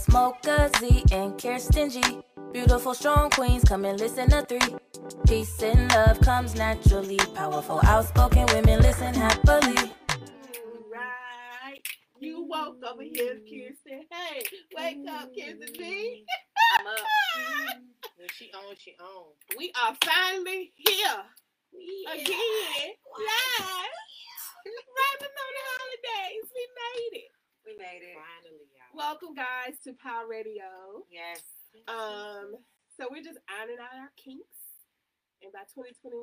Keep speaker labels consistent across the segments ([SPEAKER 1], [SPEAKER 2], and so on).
[SPEAKER 1] It's Mocha Z and Kirsten G. Beautiful, strong queens, come and listen to three. Peace and love comes naturally. Powerful, outspoken women listen happily.
[SPEAKER 2] Right. You woke over here, Kirsten. Hey, wake up, Kirsten B.
[SPEAKER 3] I'm up. When she on, she on.
[SPEAKER 2] We are finally here again, live. Right before the holidays. We made it.
[SPEAKER 4] We made it.
[SPEAKER 3] Finally, y'all.
[SPEAKER 2] Welcome, guys, to Power Radio.
[SPEAKER 4] Yes.
[SPEAKER 2] Um, so we're just ironing out our kinks, and by 2021,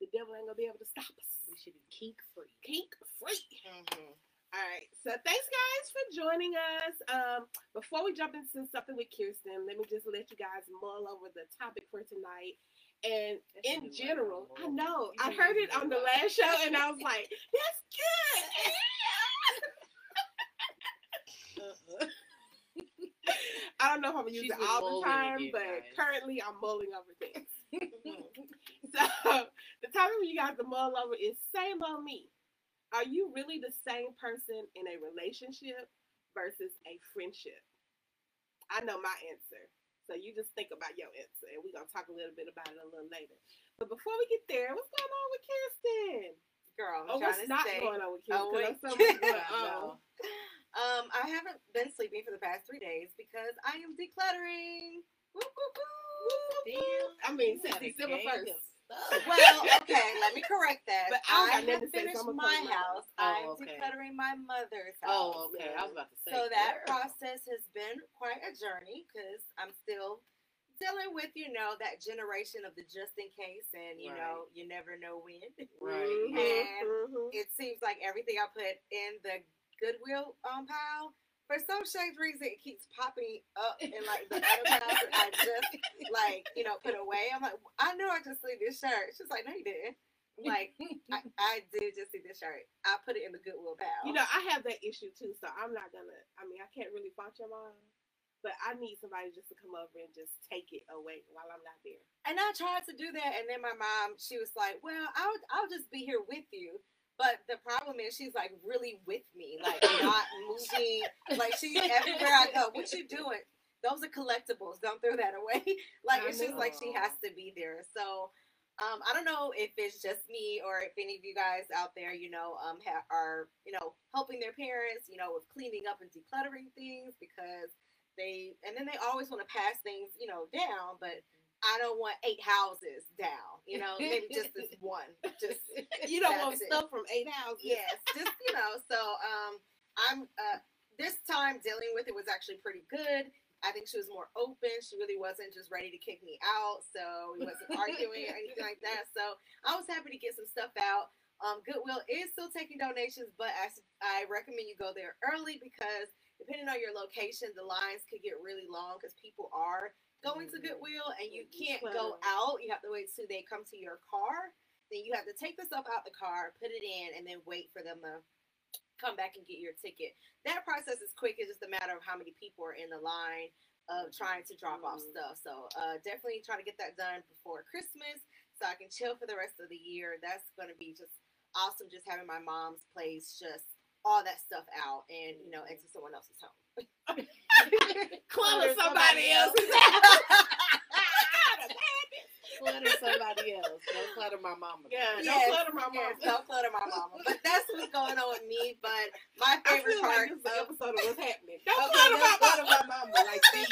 [SPEAKER 2] the devil ain't gonna be able to stop us.
[SPEAKER 3] we should be kink free.
[SPEAKER 2] Kink free.
[SPEAKER 3] Mm-hmm.
[SPEAKER 2] All right. So thanks, guys, for joining us. Um, before we jump into something with Kirsten, let me just let you guys mull over the topic for tonight. And
[SPEAKER 3] That should
[SPEAKER 2] in general, I know I heard it on the last show, and I was like, "That's good."
[SPEAKER 3] Uh-uh.
[SPEAKER 2] I don't know if I'm gonna use
[SPEAKER 3] She's
[SPEAKER 2] it all the time,
[SPEAKER 3] again,
[SPEAKER 2] but
[SPEAKER 3] guys.
[SPEAKER 2] currently I'm mulling over things. Mm-hmm. so the topic for you guys to mull over is same old me. Are you really the same person in a relationship versus a friendship? I know my answer. So you just think about your answer and we're gonna talk a little bit about it a little later. But before we get there, what's going on with Kirsten?
[SPEAKER 4] Girl, I'm
[SPEAKER 2] Oh, what's not going on with oh, Kirsten?
[SPEAKER 4] Oh, wait.
[SPEAKER 2] there's so much going on.
[SPEAKER 3] Oh.
[SPEAKER 4] Um, I haven't been sleeping for the past three days because I am decluttering. Woo, woo, woo.
[SPEAKER 2] I mean, since December first.
[SPEAKER 4] Well, okay, let me correct that.
[SPEAKER 2] But I
[SPEAKER 4] I have
[SPEAKER 2] to say, so
[SPEAKER 4] finished my house.
[SPEAKER 3] Oh,
[SPEAKER 4] I'm
[SPEAKER 3] okay.
[SPEAKER 4] decluttering my mother's house.
[SPEAKER 3] Oh, okay. I was about to say.
[SPEAKER 4] So that
[SPEAKER 3] girl.
[SPEAKER 4] process has been quite a journey because I'm still dealing with, you know, that generation of the just in case, and you know, you never know when.
[SPEAKER 3] Right.
[SPEAKER 4] And
[SPEAKER 2] mhm.
[SPEAKER 4] it seems like everything I put in the Goodwill um pile, for some strange reason, it keeps popping up in like the other piles that I just like, you know, put away. I'm like, I know I just see this shirt. She's like, no, you didn't. I'm Like, I, I did just see this shirt. I put it in the Goodwill pile.
[SPEAKER 2] You know, I have that issue too, so I'm not gonna. I mean, I can't really fault your mom, but I need somebody just to come over and just take it away while I'm not there.
[SPEAKER 4] And I tried to do that, and then my mom, she was like, "Well, I'll I'll just be here with you." But the problem is, she's like really with me, like not moving. Like she's everywhere I go. What you doing? Those are collectibles. Don't throw that away. like
[SPEAKER 2] I
[SPEAKER 4] it's just like she has to be there. So. Um, I don't know if it's just me or if any of you guys out there, you know, um, ha- are you know helping their parents, you know, with cleaning up and decluttering things because they, and then they always want to pass things, you know, down, but I don't want eight houses down. You know, maybe just this one. Just
[SPEAKER 2] You don't want
[SPEAKER 4] it.
[SPEAKER 2] stuff from eight houses.
[SPEAKER 4] yes, just you know. So um, I'm uh, this time dealing with it was actually pretty good. I think she was more open. She really wasn't just ready to kick me out. So we wasn't arguing or anything like that. So I was happy to get some stuff out. Um, Goodwill is still taking donations, but I recommend you go there early because depending on your location, the lines could get really long because people are going to. Goodwill and you can't go out. You have to wait till they come to your car. Then you have to take the stuff out the car, put it in, and then wait for them to come back and get your ticket. That process is quick. It's just a matter of how many people are in the line of trying to drop off
[SPEAKER 2] Mhm.
[SPEAKER 4] stuff. So uh, definitely try to get that done before Christmas so I can chill for the rest of the year. That's going to be just awesome just having my mom's place just all that stuff out and you know into someone else's home.
[SPEAKER 2] Clutter somebody else's house.
[SPEAKER 3] Clutter somebody else. Don't clutter my mama.
[SPEAKER 2] Yeah, don't
[SPEAKER 4] Yes,
[SPEAKER 2] clutter my mom.
[SPEAKER 4] Yes, don't clutter my mama. But that's what's going on with me. But my favorite part
[SPEAKER 2] like this is
[SPEAKER 4] of
[SPEAKER 2] episode of what's happening. Don't
[SPEAKER 4] Okay,
[SPEAKER 2] clutter my
[SPEAKER 3] clutter
[SPEAKER 2] mom.
[SPEAKER 3] my mama. Like Dee.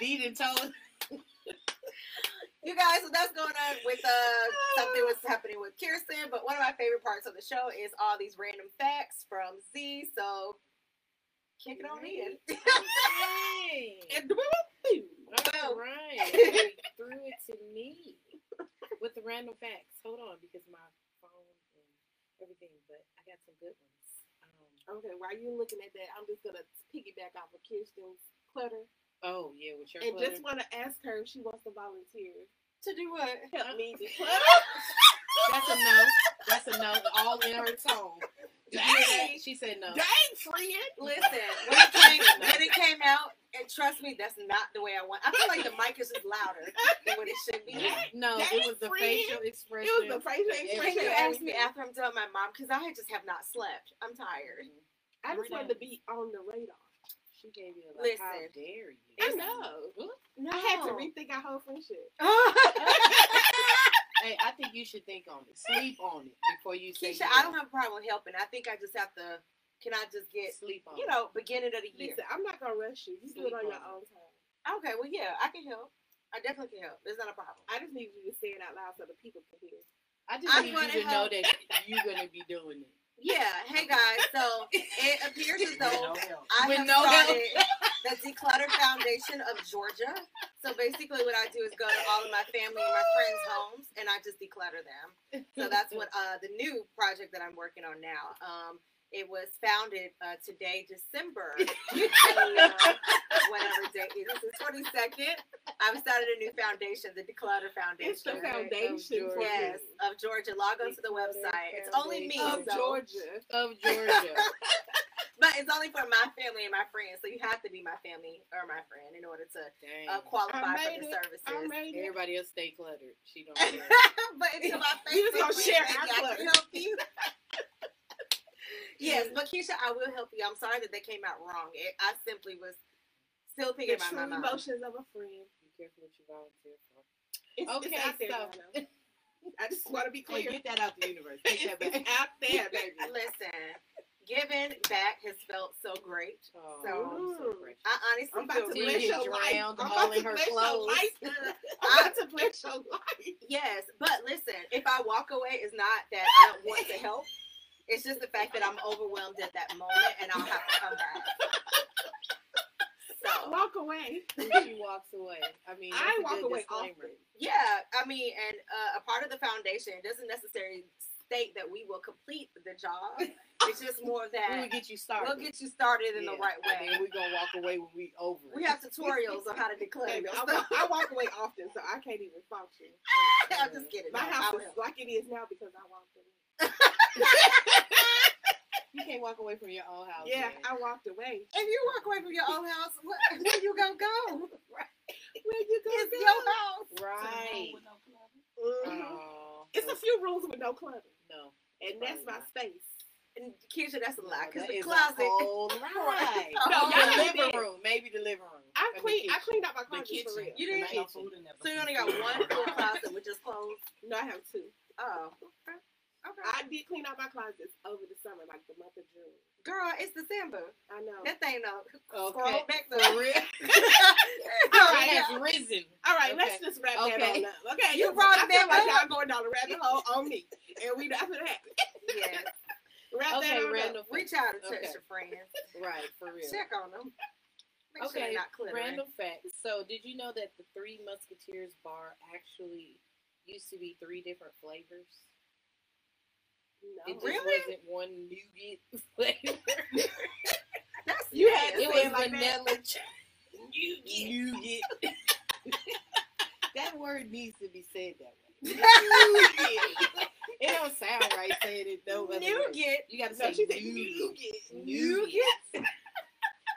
[SPEAKER 3] Dee told.
[SPEAKER 4] you guys, so that's going on with uh something was happening with Kirsten. But one of my favorite parts of the show is all these random facts from Z. So kick it on in.
[SPEAKER 2] And.
[SPEAKER 3] All right. Threw it to me with the random facts. Hold on, because my phone and everything, but I got some good ones. Um,
[SPEAKER 2] Okay, while you're looking at that, I'm just gonna piggyback off of Kirsten's clutter
[SPEAKER 3] oh yeah, with your
[SPEAKER 2] and
[SPEAKER 3] clutter.
[SPEAKER 2] just want to ask her if she wants to volunteer.
[SPEAKER 4] to do what?
[SPEAKER 2] Help me declutter.
[SPEAKER 3] That's a no. That's a no. All in her tone. Did you hear that? She said no.
[SPEAKER 2] Dang, friend.
[SPEAKER 4] Listen, when it came when it came out, and trust me, that's not the way I want. I feel like the mic is just louder than what it should be.
[SPEAKER 3] No,
[SPEAKER 2] Dang,
[SPEAKER 3] it was the
[SPEAKER 2] friend.
[SPEAKER 3] facial expression.
[SPEAKER 2] It was the facial expression.
[SPEAKER 4] Can you ask me after I'm done my mom? Because I just have not slept. I'm tired.
[SPEAKER 2] I just wanted to be on the radar.
[SPEAKER 3] She gave you a like, how
[SPEAKER 4] Listen.
[SPEAKER 3] dare you?
[SPEAKER 2] I know.
[SPEAKER 3] What?
[SPEAKER 4] No.
[SPEAKER 2] I had to rethink our whole friendship.
[SPEAKER 3] Hey, I think you should think on it. Sleep on it before you say.
[SPEAKER 4] Keisha,
[SPEAKER 3] yeah.
[SPEAKER 4] I don't have a problem with helping. I think I just have to. Can I just get
[SPEAKER 3] sleep on. It.
[SPEAKER 4] You know beginning of the year?
[SPEAKER 2] Listen, I'm not gonna rush you. You do it
[SPEAKER 3] Sleep
[SPEAKER 2] on your own time.
[SPEAKER 4] Okay, well yeah, I can help. I definitely can help. It's not a problem.
[SPEAKER 2] I just need you to say it out loud so the people can hear.
[SPEAKER 3] I just
[SPEAKER 4] I
[SPEAKER 3] need
[SPEAKER 4] wanna
[SPEAKER 3] you to know that you're gonna be doing it.
[SPEAKER 4] Yeah. Hey guys. So it appears as though I
[SPEAKER 3] With
[SPEAKER 4] have
[SPEAKER 3] no
[SPEAKER 4] started the Declutter Foundation of Georgia. So basically, what I do is go to all of my family and my friends' homes, and I just declutter them. So that's what uh, the new project that I'm working on now. Um, it was founded uh, today, December, uh, whatever date it is, the 22nd. I've started a new foundation, the Declutter Foundation.
[SPEAKER 2] It's the
[SPEAKER 4] Foundation.
[SPEAKER 2] foundation for
[SPEAKER 4] Yes, of Georgia. Log on to the website. It's only me.
[SPEAKER 2] of
[SPEAKER 4] so-
[SPEAKER 2] Georgia.
[SPEAKER 3] Of Georgia.
[SPEAKER 4] But it's only for my family and my friends. So you have to be my family or my friend in order to uh, qualify for the
[SPEAKER 2] it.
[SPEAKER 4] services.
[SPEAKER 2] I it.
[SPEAKER 3] Everybody else stay cluttered. She don't care.
[SPEAKER 4] but until my
[SPEAKER 2] You just gonna share
[SPEAKER 4] friends,
[SPEAKER 2] our clutter.
[SPEAKER 4] help you. Yes, but Keisha, I will help you. I'm sorry that they came out wrong. It, I simply was still
[SPEAKER 2] The
[SPEAKER 4] thinking about
[SPEAKER 2] true
[SPEAKER 4] my mom.
[SPEAKER 2] emotions of a friend.
[SPEAKER 3] Be careful what you volunteer for.
[SPEAKER 2] It's,
[SPEAKER 3] Okay,
[SPEAKER 2] it's out there,
[SPEAKER 3] so
[SPEAKER 2] Donna. I just want to be
[SPEAKER 3] Hey,
[SPEAKER 2] clear.
[SPEAKER 3] get that out of the universe. Take that back.
[SPEAKER 2] out there, baby.
[SPEAKER 4] Listen, giving back has felt so great.
[SPEAKER 3] Oh,
[SPEAKER 4] So-
[SPEAKER 3] I'm so precious.
[SPEAKER 4] I honestly
[SPEAKER 2] I'm about
[SPEAKER 4] feel
[SPEAKER 2] to
[SPEAKER 3] Till
[SPEAKER 2] bless your life.
[SPEAKER 3] drowned
[SPEAKER 2] I'm about to
[SPEAKER 3] her
[SPEAKER 2] bless your life. I'm about to bless your life.
[SPEAKER 4] Yes, but listen, if I walk away, it's not that I don't want to help. It's just the fact that I'm overwhelmed at that moment and I'll have to come back. So,
[SPEAKER 2] Walk away.
[SPEAKER 3] She walks away. I mean,
[SPEAKER 2] I walk away
[SPEAKER 3] disclaimer.
[SPEAKER 2] often.
[SPEAKER 4] yeah, I mean, and uh, a part of the foundation doesn't necessarily state that we will complete the job. It's just more that
[SPEAKER 3] we'll get you started.
[SPEAKER 4] we'll get you started in the right way.
[SPEAKER 3] And we're gonna walk away when we over.
[SPEAKER 4] We have tutorials on how to declare
[SPEAKER 2] Baby, I, walk, I walk away often, so I can't even function.
[SPEAKER 4] I'm just kidding.
[SPEAKER 2] My
[SPEAKER 4] No,
[SPEAKER 2] house is like it is now because I walked away.
[SPEAKER 3] You can't walk away from your own house.
[SPEAKER 2] Yeah,
[SPEAKER 3] man.
[SPEAKER 2] I walked away.
[SPEAKER 4] If you walk away from your own house, where, where you gonna go?
[SPEAKER 2] Where you gonna
[SPEAKER 4] It's
[SPEAKER 2] go?
[SPEAKER 4] your house.
[SPEAKER 3] right.
[SPEAKER 2] Mhm.
[SPEAKER 3] Oh,
[SPEAKER 2] It's a few rooms with no clutter,
[SPEAKER 3] no.
[SPEAKER 2] and that's my space.
[SPEAKER 4] And Keisha, that's a lie. Cause
[SPEAKER 3] That
[SPEAKER 4] the
[SPEAKER 3] is a
[SPEAKER 4] closet.
[SPEAKER 3] whole lie.
[SPEAKER 4] No,
[SPEAKER 3] No,
[SPEAKER 2] y'all
[SPEAKER 3] the
[SPEAKER 2] did
[SPEAKER 3] living
[SPEAKER 2] it.
[SPEAKER 3] room, maybe the living room.
[SPEAKER 2] I
[SPEAKER 3] and the
[SPEAKER 2] clean. I cleaned out my
[SPEAKER 3] The
[SPEAKER 2] closet for
[SPEAKER 3] kitchen.
[SPEAKER 2] real.
[SPEAKER 4] You didn't
[SPEAKER 3] The
[SPEAKER 4] kitchen.
[SPEAKER 3] kitchen.
[SPEAKER 4] So you only got one full closet with just clothes.
[SPEAKER 2] No, I have two.
[SPEAKER 4] Oh, okay. Okay.
[SPEAKER 2] I did clean out my closets over the summer, like the month of June.
[SPEAKER 4] Girl, it's December.
[SPEAKER 2] I know.
[SPEAKER 4] That thing no.
[SPEAKER 3] Okay.
[SPEAKER 4] Scroll back to
[SPEAKER 3] For real?
[SPEAKER 2] All
[SPEAKER 3] It has risen.
[SPEAKER 2] All right,
[SPEAKER 3] Okay.
[SPEAKER 2] let's just wrap that on up. Okay,
[SPEAKER 4] You
[SPEAKER 2] you
[SPEAKER 4] brought
[SPEAKER 2] I
[SPEAKER 4] it
[SPEAKER 2] feel
[SPEAKER 4] back
[SPEAKER 2] like
[SPEAKER 4] up.
[SPEAKER 2] y'all going down the rabbit hole on me, and we that's what happened.
[SPEAKER 4] Yes.
[SPEAKER 2] Wrap
[SPEAKER 3] Okay,
[SPEAKER 2] that on
[SPEAKER 3] random.
[SPEAKER 2] up.
[SPEAKER 4] Reach out and touch
[SPEAKER 3] Okay.
[SPEAKER 4] your friends.
[SPEAKER 3] Right, for real.
[SPEAKER 4] Check on them. Make
[SPEAKER 3] Okay,
[SPEAKER 4] they're not cluttering.
[SPEAKER 3] Random facts. So, did you know that the Three Musketeers bar actually used to be three different flavors?
[SPEAKER 2] No.
[SPEAKER 3] It just
[SPEAKER 4] Really?
[SPEAKER 3] wasn't one nougat flavor.
[SPEAKER 4] That's
[SPEAKER 2] You had
[SPEAKER 3] it was
[SPEAKER 2] say like that.
[SPEAKER 3] vanilla. ch- nougat. that word needs to be said that way. Nougat. it don't sound right saying it though. other way.
[SPEAKER 4] Nougat.
[SPEAKER 3] You gotta say
[SPEAKER 2] she said
[SPEAKER 3] nougat.
[SPEAKER 2] nougat.
[SPEAKER 3] Nougat.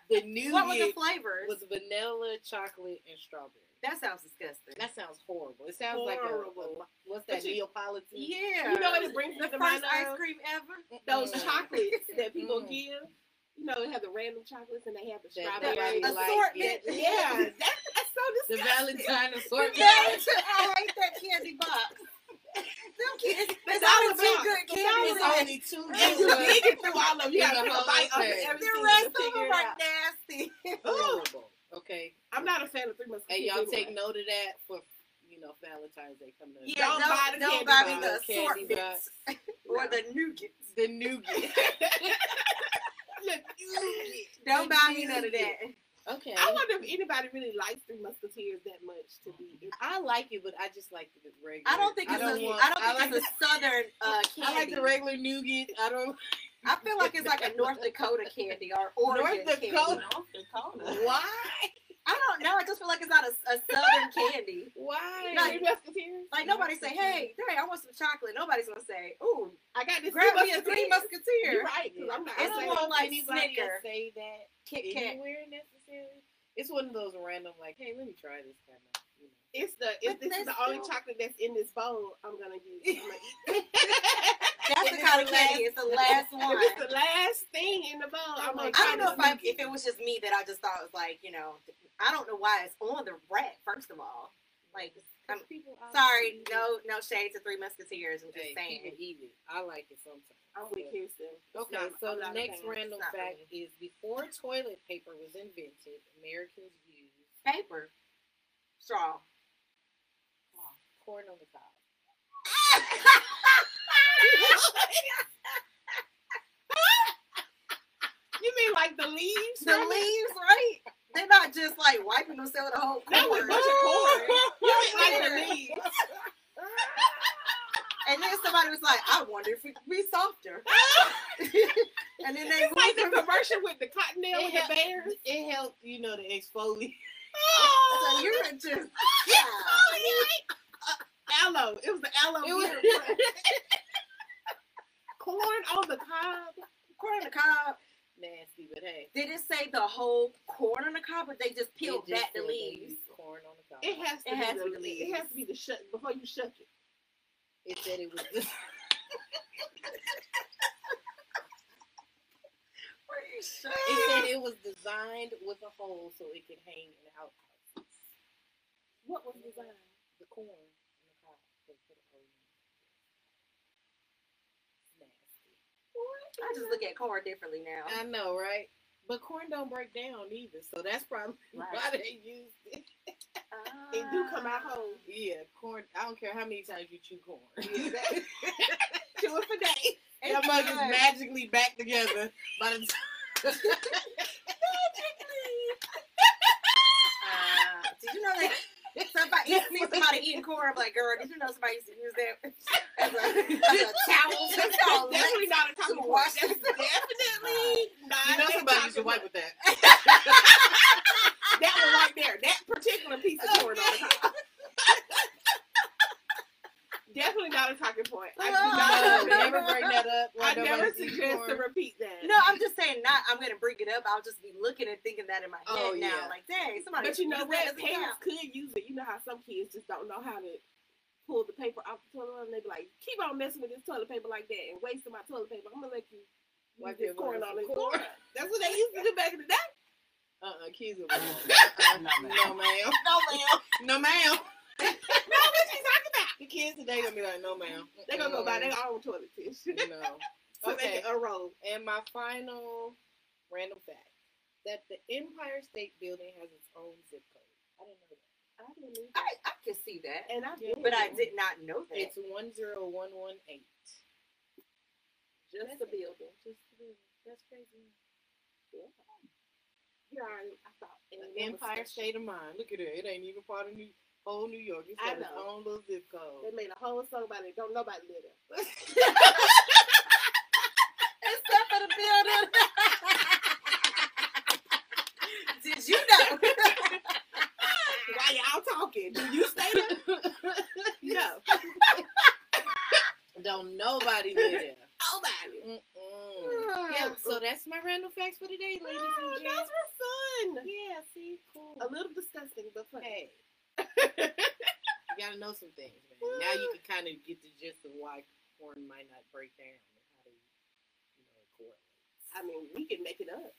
[SPEAKER 3] The nougat
[SPEAKER 4] What were the flavors?
[SPEAKER 3] was vanilla, chocolate, and strawberry.
[SPEAKER 4] That sounds disgusting.
[SPEAKER 3] That sounds horrible. It sounds like a, a what's that
[SPEAKER 2] But you-
[SPEAKER 3] Neapolitan?
[SPEAKER 4] yeah.
[SPEAKER 2] You know what it brings me
[SPEAKER 4] The
[SPEAKER 2] to
[SPEAKER 4] first
[SPEAKER 2] mind
[SPEAKER 4] ice cream ever.
[SPEAKER 2] Those
[SPEAKER 3] Mm.
[SPEAKER 2] chocolates that people
[SPEAKER 3] Mm.
[SPEAKER 2] give. You know, they have the random chocolates and they have the
[SPEAKER 3] That
[SPEAKER 2] strawberry.
[SPEAKER 3] nobody like
[SPEAKER 4] assortment.
[SPEAKER 3] it.
[SPEAKER 2] Yeah, that, that's so disgusting. The.
[SPEAKER 3] Valentine assortment.
[SPEAKER 4] I hate that candy box. Them kids, there's
[SPEAKER 2] That's all
[SPEAKER 4] only two good
[SPEAKER 2] that's
[SPEAKER 4] candies.
[SPEAKER 3] It's
[SPEAKER 2] all
[SPEAKER 4] in
[SPEAKER 3] only two
[SPEAKER 2] And you
[SPEAKER 3] good.
[SPEAKER 2] digging through all of them. You gotta
[SPEAKER 3] the
[SPEAKER 2] pick a
[SPEAKER 3] whole
[SPEAKER 2] bite of
[SPEAKER 3] thing.
[SPEAKER 2] everything
[SPEAKER 4] The rest of them are nasty.
[SPEAKER 3] Horrible. Okay.
[SPEAKER 2] I'm not a fan of Three Musketeers.
[SPEAKER 3] Hey, y'all
[SPEAKER 2] anyway.
[SPEAKER 3] take note of that for you know Valentine's Day coming up.
[SPEAKER 4] Yeah,
[SPEAKER 2] Don't
[SPEAKER 4] don't,
[SPEAKER 2] buy the
[SPEAKER 4] don't
[SPEAKER 2] candy
[SPEAKER 4] buy me the
[SPEAKER 3] Candy
[SPEAKER 4] assortments or the nougats.
[SPEAKER 3] The nougat.
[SPEAKER 4] Don't buy me none of that.
[SPEAKER 3] Okay.
[SPEAKER 2] I wonder if anybody really likes Three Musketeers that much to be.
[SPEAKER 3] I like it, but I just like the regular.
[SPEAKER 4] I don't think it's
[SPEAKER 3] don't
[SPEAKER 4] a.
[SPEAKER 3] want-
[SPEAKER 4] I don't think
[SPEAKER 3] like
[SPEAKER 4] it's a southern uh, candy.
[SPEAKER 3] I like the regular nougat. I don't.
[SPEAKER 4] I feel like it's like a North Dakota candy or Oregon
[SPEAKER 3] North
[SPEAKER 4] candy.
[SPEAKER 3] Dakota. Why?
[SPEAKER 4] I don't know. I just feel like it's not a, a southern candy.
[SPEAKER 3] Why?
[SPEAKER 4] No,
[SPEAKER 2] Three Musketeers.
[SPEAKER 4] Like nobody say, "Hey, Dang, I want some chocolate." Nobody's gonna say, "Ooh,
[SPEAKER 2] I got this.
[SPEAKER 4] grab
[SPEAKER 2] Three
[SPEAKER 4] me a three musketeer."
[SPEAKER 2] You're right. 'cause I'm not.
[SPEAKER 4] I
[SPEAKER 3] I
[SPEAKER 4] don't
[SPEAKER 3] don't
[SPEAKER 4] want,
[SPEAKER 3] want
[SPEAKER 4] like,
[SPEAKER 3] anybody to
[SPEAKER 4] Snicker.
[SPEAKER 3] say that
[SPEAKER 4] Kit Kat.
[SPEAKER 3] anywhere necessarily. It's one of those random, like, hey, let me try this kind of. You know.
[SPEAKER 2] It's the. If
[SPEAKER 4] But
[SPEAKER 2] this is the
[SPEAKER 4] that's
[SPEAKER 2] only chocolate that's in this bowl, I'm gonna use. I'm gonna eat.
[SPEAKER 4] Of candy. It's the last one.
[SPEAKER 2] It's the last thing in the bowl, I'm like,
[SPEAKER 4] I don't know if I, if it was just me that I just thought it was like you know I don't know why it's on the rack. First of all, like I'm sorry, no no shade to Three Musketeers. I'm just
[SPEAKER 3] Hey,
[SPEAKER 4] saying.
[SPEAKER 3] it. I like it sometimes.
[SPEAKER 2] I'm with. It's
[SPEAKER 3] Okay,
[SPEAKER 2] not-
[SPEAKER 3] so the next random fact is before toilet paper was invented, Americans used
[SPEAKER 4] Paper, straw.
[SPEAKER 3] corn on the cob.
[SPEAKER 2] You mean like the leaves?
[SPEAKER 4] the
[SPEAKER 2] from it?
[SPEAKER 4] leaves, right? They're not just like wiping themselves the whole
[SPEAKER 2] That was
[SPEAKER 4] corn.
[SPEAKER 2] a bunch of corn. You mean like the leaves?
[SPEAKER 4] And then somebody was like, I wonder if it could be softer. and then they
[SPEAKER 2] It's like the commercial with the cottontail with the bears.
[SPEAKER 3] It helped, you know, to exfoliate. Oh.
[SPEAKER 4] So you're just yeah.
[SPEAKER 2] Aloe. It was the aloe
[SPEAKER 3] It was-
[SPEAKER 2] vera. Corn on the cob.
[SPEAKER 4] corn on the cob.
[SPEAKER 3] Nasty, but hey.
[SPEAKER 4] Did it say the whole corn on the cob, or they just peeled
[SPEAKER 3] just
[SPEAKER 4] back the leaves?
[SPEAKER 3] Corn on the cob.
[SPEAKER 2] It has to
[SPEAKER 4] It
[SPEAKER 2] be
[SPEAKER 4] has
[SPEAKER 2] the,
[SPEAKER 4] to be the
[SPEAKER 2] It has to be the shut before you shut it.
[SPEAKER 3] It said it was. Just,
[SPEAKER 4] Where you shut ah.
[SPEAKER 3] it said it was designed with a hole so it could hang in outhouses.
[SPEAKER 2] What was designed?
[SPEAKER 3] The corn on the cob. They put a hole in it. It's nasty.
[SPEAKER 4] I just look at corn differently now.
[SPEAKER 3] I know, right? But corn don't break down either, so that's probably
[SPEAKER 4] Right.
[SPEAKER 3] why they use it.
[SPEAKER 2] It do come out whole.
[SPEAKER 3] Yeah, corn. I don't care how many times you chew corn.
[SPEAKER 2] Yeah, that- Two for day.
[SPEAKER 3] that mug is magically back together by the time.
[SPEAKER 4] Uh, did you know that somebody you see somebody eating corn? I'm like, girl, did you know somebody used to use that as a, as a towel? That's all
[SPEAKER 2] Definitely not a
[SPEAKER 4] to wash
[SPEAKER 2] point. That's definitely not
[SPEAKER 3] You know somebody used to wipe with that.
[SPEAKER 2] That one right there. That particular piece of corn on the top. Definitely not a talking point. I do not.
[SPEAKER 3] never bring that up.
[SPEAKER 2] I never suggest to repeat that.
[SPEAKER 4] No, I'm just saying. Not. I'm gonna bring it up. I'll just be looking and thinking that in my
[SPEAKER 3] Oh,
[SPEAKER 4] head now.
[SPEAKER 3] yeah.
[SPEAKER 4] Like, dang, somebody.
[SPEAKER 2] But you know
[SPEAKER 4] used
[SPEAKER 2] what?
[SPEAKER 4] that
[SPEAKER 2] Parents could use it. You know how some kids just don't know how to pull the paper off the toilet and they be like, keep on messing with this toilet paper like that and wasting my toilet paper. I'm gonna let you
[SPEAKER 3] Wipe
[SPEAKER 2] wipe
[SPEAKER 3] your
[SPEAKER 2] corn on
[SPEAKER 3] with
[SPEAKER 2] this
[SPEAKER 3] corn.
[SPEAKER 2] corn. That's what they used to do back in the day.
[SPEAKER 3] Uh-uh, kids will be
[SPEAKER 5] No, ma'am.
[SPEAKER 3] No, ma'am.
[SPEAKER 4] No, ma'am.
[SPEAKER 3] No, ma'am.
[SPEAKER 2] no, what you talking about?
[SPEAKER 3] The kids today gonna be like, no, ma'am.
[SPEAKER 2] They gonna go buy their own toilet tissue.
[SPEAKER 3] No.
[SPEAKER 2] so
[SPEAKER 3] Okay.
[SPEAKER 2] can unroll.
[SPEAKER 3] And my final random fact that the Empire State Building has its own zip code. I didn't know that.
[SPEAKER 2] I didn't know
[SPEAKER 4] I,
[SPEAKER 2] that.
[SPEAKER 4] I can see that,
[SPEAKER 2] And I
[SPEAKER 3] Yeah.
[SPEAKER 2] did.
[SPEAKER 4] but I did not know that.
[SPEAKER 3] It's one zero one one eight.
[SPEAKER 2] just the building.
[SPEAKER 3] Just the building. That's crazy.
[SPEAKER 2] Yeah. You already, I thought.
[SPEAKER 3] The
[SPEAKER 2] and it was
[SPEAKER 3] Empire. State of Mind. Look at it. It ain't even part of New whole New York. It's
[SPEAKER 2] I
[SPEAKER 3] got its
[SPEAKER 2] know.
[SPEAKER 3] own little zip code.
[SPEAKER 2] They made a whole song about it. Don't nobody live there.
[SPEAKER 4] Except for the building. did you know?
[SPEAKER 2] Why y'all talking? Do you stay there? No.
[SPEAKER 3] Don't nobody live there.
[SPEAKER 2] Nobody.
[SPEAKER 3] Yeah, so that's my random facts for today, ladies and
[SPEAKER 2] Oh, those
[SPEAKER 3] gents.
[SPEAKER 2] were fun.
[SPEAKER 3] Yeah, see, cool.
[SPEAKER 2] A little disgusting, but fun.
[SPEAKER 3] Hey, you gotta know some things, man. Now you can kind of get the gist of why corn might not break down and how you know, correlate.
[SPEAKER 2] I mean, we can make it up.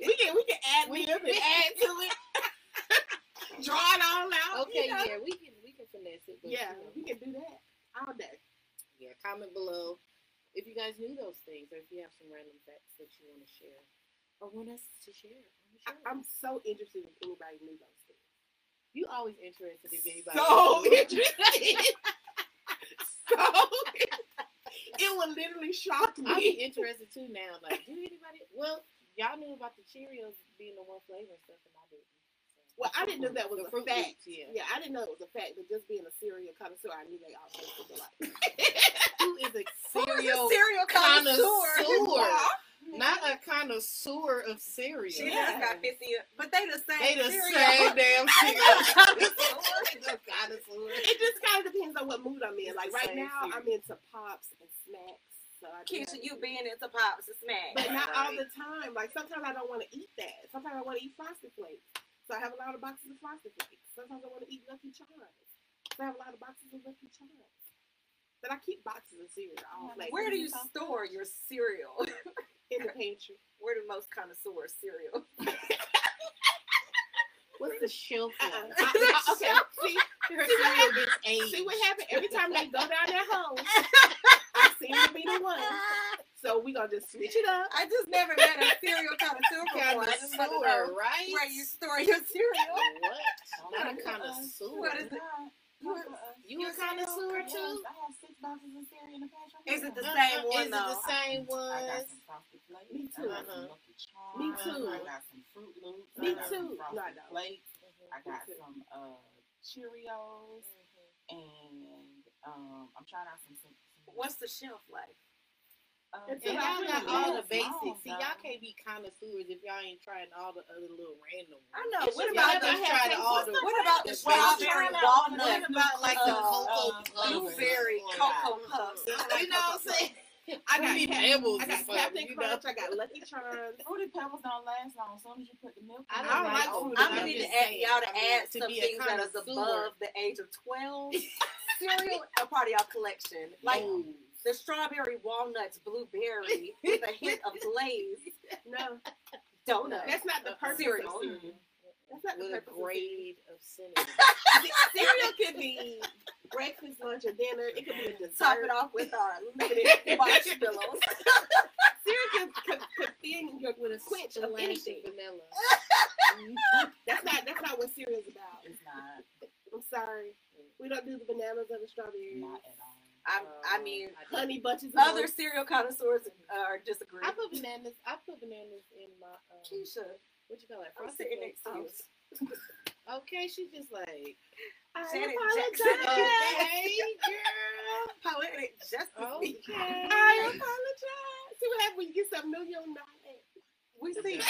[SPEAKER 2] we can we can add
[SPEAKER 3] We-
[SPEAKER 2] lib and add to it. Draw it all out.
[SPEAKER 3] Okay,
[SPEAKER 2] you know?
[SPEAKER 3] yeah, we can we can finesse it.
[SPEAKER 2] Yeah,
[SPEAKER 3] you know,
[SPEAKER 2] we can do that all day.
[SPEAKER 3] yeah. Comment below if you guys knew those things, or if you have some random facts that you want to share, or want us to share
[SPEAKER 2] I. I'm so interested if anybody knew those things.
[SPEAKER 3] you always interested if anybody.
[SPEAKER 2] So interested. so it would literally shock me.
[SPEAKER 3] I'd be interested too now. Like, do anybody? Well, y'all knew about the Cheerios being the one flavor and stuff, and I didn't. So,
[SPEAKER 2] Well, I didn't know that was
[SPEAKER 3] The
[SPEAKER 2] a fact.
[SPEAKER 3] Yeah.
[SPEAKER 2] Yeah, I didn't know it was a fact, but just being a cereal connoisseur, I knew they all tasted alike.
[SPEAKER 3] Who is a
[SPEAKER 4] Who's a
[SPEAKER 3] cereal
[SPEAKER 4] cereal
[SPEAKER 3] connoisseur?
[SPEAKER 4] connoisseur?
[SPEAKER 3] Not a connoisseur of cereal.
[SPEAKER 4] She
[SPEAKER 2] Yeah.
[SPEAKER 4] got 50, but they the same
[SPEAKER 3] They the
[SPEAKER 4] cereal.
[SPEAKER 3] same damn cereal.
[SPEAKER 2] it just kind of depends on what mood I'm in. Like right now,
[SPEAKER 3] cereal.
[SPEAKER 2] I'm into pops and snacks. So I do
[SPEAKER 4] Keisha, you being into pops and smack.
[SPEAKER 2] but not all the time. Like sometimes I don't want to eat that. Sometimes I want to eat frosted flakes. So I have a lot of boxes of frosted flakes. Sometimes I want to eat Lucky Charms. So I have a lot of boxes of Lucky Charms. But I keep boxes of cereal. All flavors.
[SPEAKER 4] Where do you store your cereal?
[SPEAKER 2] in the pantry?
[SPEAKER 4] Where do most connoisseurs cereal?
[SPEAKER 3] What's the shelf
[SPEAKER 2] Uh-uh. I- I- okay. See,
[SPEAKER 3] Her
[SPEAKER 2] See what
[SPEAKER 3] cereal gets aged.
[SPEAKER 2] see what happened every time they go down that hole. I seem to be the one. So we gonna just switch it up.
[SPEAKER 4] I just never met a cereal connoisseur before. I just want to know
[SPEAKER 3] right?
[SPEAKER 4] where you store your cereal.
[SPEAKER 3] What? Not a
[SPEAKER 5] What
[SPEAKER 3] connoisseur.
[SPEAKER 4] What is it?
[SPEAKER 3] You a, you a connoisseur too?
[SPEAKER 5] I have six boxes of cereal in the pantry.
[SPEAKER 4] Is it the
[SPEAKER 3] Uh-uh,
[SPEAKER 4] same one
[SPEAKER 3] Is it the same
[SPEAKER 5] I got
[SPEAKER 3] ones?
[SPEAKER 5] some frosted flakes.
[SPEAKER 2] Me
[SPEAKER 5] I
[SPEAKER 2] too.
[SPEAKER 5] got some
[SPEAKER 3] Uh-huh.
[SPEAKER 2] Me too.
[SPEAKER 5] I got some Froot Loops.
[SPEAKER 2] Me
[SPEAKER 5] I got
[SPEAKER 2] too.
[SPEAKER 5] Some frosted
[SPEAKER 2] No, I don't.
[SPEAKER 5] flakes. I got some uh, Cheerios, and um, I'm trying out some. some, some
[SPEAKER 4] What's the shelf life?
[SPEAKER 2] It's
[SPEAKER 3] And
[SPEAKER 5] yeah,
[SPEAKER 3] y'all got
[SPEAKER 2] really
[SPEAKER 3] all the basics. See, y'all can't be connoisseurs if y'all ain't trying all the other little random ones.
[SPEAKER 4] I know.
[SPEAKER 2] It's
[SPEAKER 4] What
[SPEAKER 2] just
[SPEAKER 4] about
[SPEAKER 2] y'all
[SPEAKER 4] the
[SPEAKER 2] never
[SPEAKER 3] tried all the-
[SPEAKER 4] What about the
[SPEAKER 3] the
[SPEAKER 4] strawberry walnut?
[SPEAKER 3] What about like the
[SPEAKER 4] uh,
[SPEAKER 3] cocoa
[SPEAKER 5] uh,
[SPEAKER 4] blueberry
[SPEAKER 5] Oh,
[SPEAKER 4] cocoa puffs?
[SPEAKER 3] You know what I'm saying?
[SPEAKER 2] I got
[SPEAKER 3] Fruity
[SPEAKER 2] Cap-
[SPEAKER 3] Pebbles
[SPEAKER 2] I
[SPEAKER 3] or
[SPEAKER 2] got
[SPEAKER 3] something,
[SPEAKER 2] Captain
[SPEAKER 3] you know?
[SPEAKER 2] Crunch. I got Lucky Charms.
[SPEAKER 5] Fruity Pebbles don't last long. As soon as you put the milk
[SPEAKER 3] I
[SPEAKER 5] in,
[SPEAKER 3] don't
[SPEAKER 2] I don't
[SPEAKER 3] like
[SPEAKER 2] like
[SPEAKER 3] Fruity.
[SPEAKER 4] I'm
[SPEAKER 3] I'm
[SPEAKER 4] gonna need to add y'all to
[SPEAKER 3] I
[SPEAKER 4] add some
[SPEAKER 3] be
[SPEAKER 4] things that is
[SPEAKER 3] connoisseur.
[SPEAKER 4] above the age of 12. Cereal, a part of y'all collection. Like
[SPEAKER 3] No.
[SPEAKER 4] The strawberry walnuts, blueberry with a hint of glaze
[SPEAKER 2] No,
[SPEAKER 4] donut.
[SPEAKER 2] that's not the
[SPEAKER 3] Uh-uh.
[SPEAKER 2] purpose
[SPEAKER 4] Cereal.
[SPEAKER 2] of cereal. That's not the
[SPEAKER 3] with a
[SPEAKER 2] purpose of cereal.
[SPEAKER 3] grade of cinnamon.
[SPEAKER 2] Cereal could be breakfast, lunch, or dinner. It could be a dessert.
[SPEAKER 4] Top it off with our limited marshmallows.
[SPEAKER 2] Cereal could, could, could thin your
[SPEAKER 3] with a
[SPEAKER 2] quench of
[SPEAKER 3] splash
[SPEAKER 2] anything.
[SPEAKER 3] of vanilla.
[SPEAKER 2] That's not that's not what cereal's about.
[SPEAKER 5] it's not.
[SPEAKER 2] I'm sorry. We don't do the bananas or the strawberries.
[SPEAKER 5] Not at all.
[SPEAKER 4] I, I mean,
[SPEAKER 3] I do.
[SPEAKER 2] Honey bunches of
[SPEAKER 4] other
[SPEAKER 2] oats.
[SPEAKER 4] cereal connoisseurs are disagreeing.
[SPEAKER 3] I put bananas. I put bananas in my. Um,
[SPEAKER 4] Keisha,
[SPEAKER 3] what you call it?
[SPEAKER 4] I'm
[SPEAKER 3] Frosted
[SPEAKER 4] sitting
[SPEAKER 3] Flakes
[SPEAKER 4] next to you.
[SPEAKER 3] Okay, she's just like,
[SPEAKER 2] I
[SPEAKER 4] Janet
[SPEAKER 2] apologize.
[SPEAKER 4] Jackson.
[SPEAKER 3] okay, girl.
[SPEAKER 4] Poetic justice.
[SPEAKER 3] Okay.
[SPEAKER 2] I apologize. See what happens when you get something new, you don't know it.
[SPEAKER 4] We see.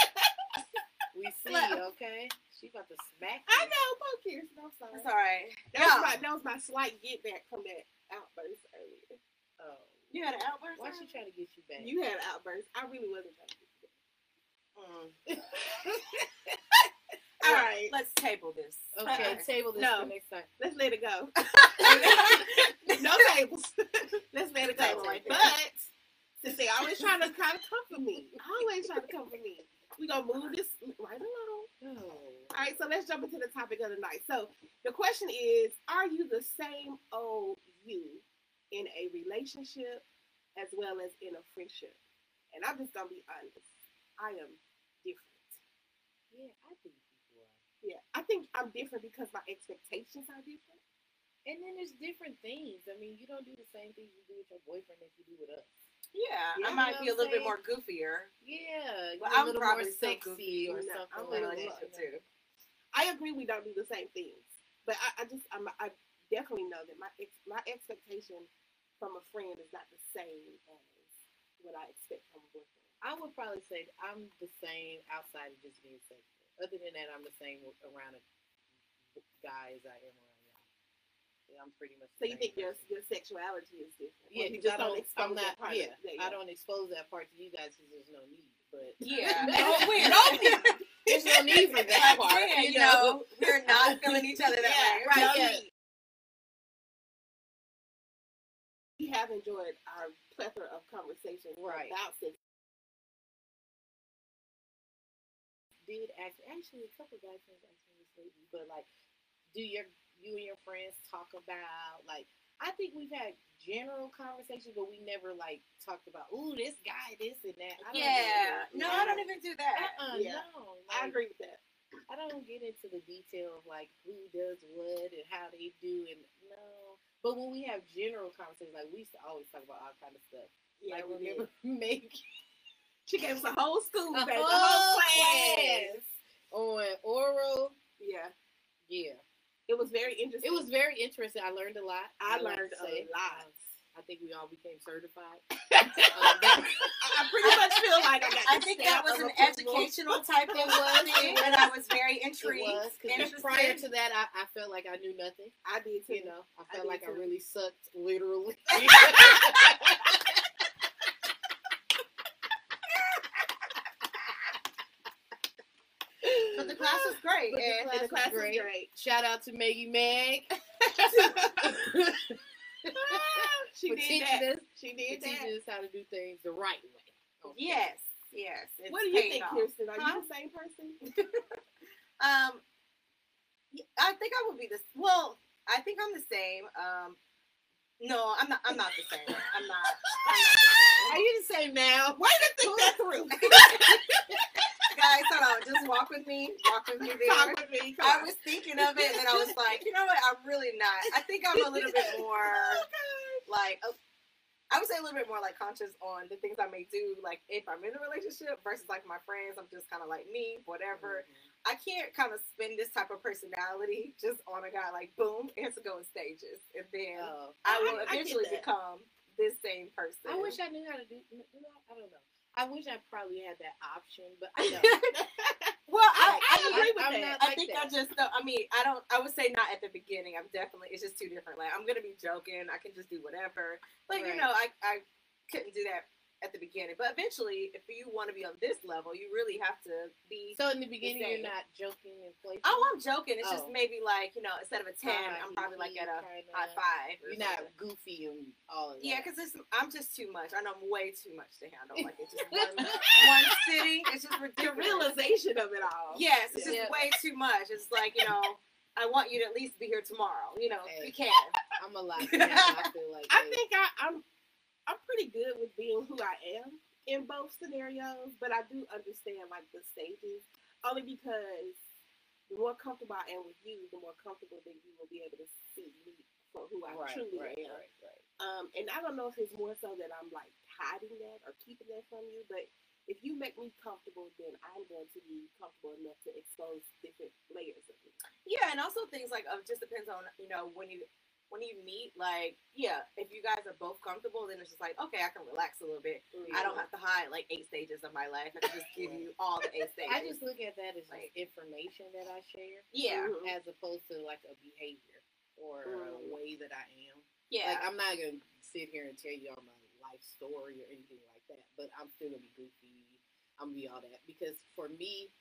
[SPEAKER 3] We see, okay? She about to smack
[SPEAKER 2] I
[SPEAKER 3] you.
[SPEAKER 2] know, Paul Kirsten. I'm sorry.
[SPEAKER 4] It's all right.
[SPEAKER 2] That was, my, that was my slight get back from that outburst earlier.
[SPEAKER 3] Oh.
[SPEAKER 4] You had an outburst.
[SPEAKER 3] Why she trying to get you back?
[SPEAKER 2] You had an outburst. I really wasn't trying to get you back.
[SPEAKER 4] Mm.
[SPEAKER 2] All right,
[SPEAKER 4] Let's table this.
[SPEAKER 3] okay, table this
[SPEAKER 2] No.
[SPEAKER 3] for next time.
[SPEAKER 2] let's let it go. no tables. let's let it go.
[SPEAKER 4] Right
[SPEAKER 2] but since they always trying to kind of comfort me, always trying to comfort me, we gonna move this right along.
[SPEAKER 3] Oh.
[SPEAKER 2] All right, so let's jump into the topic of the night. So the question is, are you the same old you in a relationship as well as in a friendship? And I'm just gonna be honest. I am different.
[SPEAKER 3] Yeah, I think people are.
[SPEAKER 2] Yeah, I think I'm different because my expectations are different.
[SPEAKER 3] And then there's different things. I mean, you don't do the same things you do with your boyfriend that you do with us.
[SPEAKER 4] Yeah,
[SPEAKER 2] Yeah,
[SPEAKER 4] I might be a little bit more goofier.
[SPEAKER 3] Yeah,
[SPEAKER 4] Well,
[SPEAKER 3] you're a
[SPEAKER 4] I'm
[SPEAKER 3] little
[SPEAKER 4] probably
[SPEAKER 3] more sexy
[SPEAKER 4] goofy.
[SPEAKER 3] or something
[SPEAKER 2] I'm
[SPEAKER 3] like that.
[SPEAKER 4] too.
[SPEAKER 2] I agree we don't do the same things, but I, I just I'm, I definitely know that my ex, my expectation from a friend is not the same as what I expect from a boyfriend.
[SPEAKER 3] I would probably say I'm the same outside of just being sexual. Other than that, I'm the same around a guy as I am around y'all. Yeah, I'm pretty much.
[SPEAKER 2] So
[SPEAKER 3] the
[SPEAKER 2] you
[SPEAKER 3] same
[SPEAKER 2] think your
[SPEAKER 3] person.
[SPEAKER 2] your sexuality is different?
[SPEAKER 3] Yeah,
[SPEAKER 2] you just
[SPEAKER 3] I don't.
[SPEAKER 2] expose
[SPEAKER 3] I'm
[SPEAKER 2] that
[SPEAKER 3] not.
[SPEAKER 2] part
[SPEAKER 3] Yeah,
[SPEAKER 2] of- yeah,
[SPEAKER 3] I don't expose that part to you guys because there's no need. But
[SPEAKER 4] Yeah,
[SPEAKER 3] no,
[SPEAKER 4] no,
[SPEAKER 3] no need. There's no need for that part.
[SPEAKER 4] yeah,
[SPEAKER 3] you
[SPEAKER 4] you know, we're not feeling each other that
[SPEAKER 3] Yeah,
[SPEAKER 4] way.
[SPEAKER 3] right,
[SPEAKER 2] No
[SPEAKER 3] yeah.
[SPEAKER 2] Have enjoyed our plethora of conversations
[SPEAKER 3] Right.
[SPEAKER 2] about sex.
[SPEAKER 3] did actually actually a couple of guy friends asked me this lately, but like, do your you and your friends talk about like? I think we've had general conversations, but we never like talked about, ooh, this guy, this and that. I don't
[SPEAKER 4] Yeah, no, I don't even do that.
[SPEAKER 3] Uh-uh,
[SPEAKER 2] Yeah.
[SPEAKER 3] no,
[SPEAKER 2] I agree with that.
[SPEAKER 3] I don't get into the detail of like who does what and how they do and no. But when we have general conversations, like we used to always talk about all kind of stuff.
[SPEAKER 2] Yeah,
[SPEAKER 3] like remember maybe
[SPEAKER 2] She gave us a whole school,
[SPEAKER 3] a whole
[SPEAKER 2] whole class.
[SPEAKER 3] class on oral.
[SPEAKER 2] Yeah,
[SPEAKER 3] Yeah,
[SPEAKER 2] it was very interesting.
[SPEAKER 3] it was very interesting. I learned a lot.
[SPEAKER 2] I
[SPEAKER 3] like
[SPEAKER 2] learned a lot.
[SPEAKER 3] I think we all became certified. Um, that-
[SPEAKER 2] I pretty much feel like I got.
[SPEAKER 4] I think that was an educational type of thing, and I was very intrigued.
[SPEAKER 3] was
[SPEAKER 4] interested.
[SPEAKER 3] prior to that, I, I felt like I knew nothing.
[SPEAKER 2] I did too.
[SPEAKER 3] You know, I
[SPEAKER 2] I
[SPEAKER 3] felt
[SPEAKER 2] did
[SPEAKER 3] like I really sucked, literally.
[SPEAKER 4] but the class was great.
[SPEAKER 3] But the class
[SPEAKER 2] the class
[SPEAKER 3] was
[SPEAKER 2] was
[SPEAKER 3] great.
[SPEAKER 2] great.
[SPEAKER 3] Shout out to Maggie Meg.
[SPEAKER 2] She
[SPEAKER 3] for
[SPEAKER 2] did
[SPEAKER 3] teaching
[SPEAKER 2] that.
[SPEAKER 3] us,
[SPEAKER 2] She did that.
[SPEAKER 3] teaching us how to do things the right way. Okay.
[SPEAKER 4] Yes, yes. it's
[SPEAKER 2] What do you think,
[SPEAKER 4] off.
[SPEAKER 2] Kirsten? Are
[SPEAKER 4] Huh?
[SPEAKER 2] you the same person?
[SPEAKER 4] Um, y- I think I would be this. Well, I think I'm the same. Um, no, I'm not. I'm not the same. I'm not. I'm not the
[SPEAKER 3] Are you the same now?
[SPEAKER 2] Way to think that through.
[SPEAKER 4] Guys, hold on. Just walk with me. Walk with me there.
[SPEAKER 2] Talk with me.
[SPEAKER 4] I was thinking of it, and then I was like, you know what? I'm really not. I think I'm a little bit more like. uh, I would say a little bit more like conscious on the things I may do, like if I'm in a relationship versus like my friends. I'm just kind of like me, whatever. I can't kind of spin this type of personality just on a guy like boom. It has to go in stages, and then
[SPEAKER 3] Oh.
[SPEAKER 4] I will
[SPEAKER 2] I- I
[SPEAKER 4] eventually
[SPEAKER 2] that.
[SPEAKER 4] become this same person.
[SPEAKER 3] I wish I knew how to do. You know, I don't know. I wish I probably had that option, but I don't.
[SPEAKER 4] well, I,
[SPEAKER 2] I
[SPEAKER 4] I,
[SPEAKER 2] agree
[SPEAKER 4] I,
[SPEAKER 2] with
[SPEAKER 3] I'm
[SPEAKER 2] that.
[SPEAKER 4] I think
[SPEAKER 3] that.
[SPEAKER 4] I just. I mean, I don't. I would say not at the beginning. I'm definitely. It's just too different. Like I'm gonna be joking. I can just do whatever. Like you know, I I couldn't do that at the beginning. But eventually, if you want to be on this level, you really have to be.
[SPEAKER 3] So in the beginning,
[SPEAKER 4] same.
[SPEAKER 3] you're not joking and playful.
[SPEAKER 4] Oh, I'm joking. It's just
[SPEAKER 3] Oh.
[SPEAKER 4] maybe like you know, instead of a ten, I'm probably like at a
[SPEAKER 3] kinda-
[SPEAKER 4] high five.
[SPEAKER 3] You're not goofy and all of that.
[SPEAKER 4] Yeah, because I'm just too much. I know I'm way too much to handle. Like it's just one, one sitting. It's just
[SPEAKER 2] the realization of it all.
[SPEAKER 4] Yes, it's just
[SPEAKER 3] Yeah.
[SPEAKER 4] way too much. It's like you know, I want you to at least be here tomorrow. You know,
[SPEAKER 3] Hey.
[SPEAKER 4] you can.
[SPEAKER 3] I'm a lot. I feel like.
[SPEAKER 2] I think I, I'm I'm pretty good with being who I am in both scenarios, but I do understand like the stages only because the more comfortable I am with you, the more comfortable that you will be able to see me for who I
[SPEAKER 3] right,
[SPEAKER 2] truly
[SPEAKER 3] right,
[SPEAKER 2] am.
[SPEAKER 3] right.
[SPEAKER 2] Um, and I don't know if it's more so that I'm like hiding that or keeping that from you, but if you make me comfortable, then I'm going to be comfortable enough to expose different layers of me.
[SPEAKER 4] Yeah, and also things like uh, just depends on you know when you when you meet. Like, yeah, if you guys are both comfortable, then it's just like okay, I can relax a little bit. I don't have to hide like eight stages of my life. I can just give you all the eight stages.
[SPEAKER 3] I just look at that as
[SPEAKER 4] Like-
[SPEAKER 3] just information that I share,
[SPEAKER 4] yeah,
[SPEAKER 2] Mhm.
[SPEAKER 3] as opposed to like a behavior or a
[SPEAKER 2] Mm.
[SPEAKER 3] way that I am.
[SPEAKER 4] yeah.
[SPEAKER 3] Like I'm not gonna sit here and tell you all my life story or anything like that, but I'm still gonna be goofy. I'm gonna be all that because for me,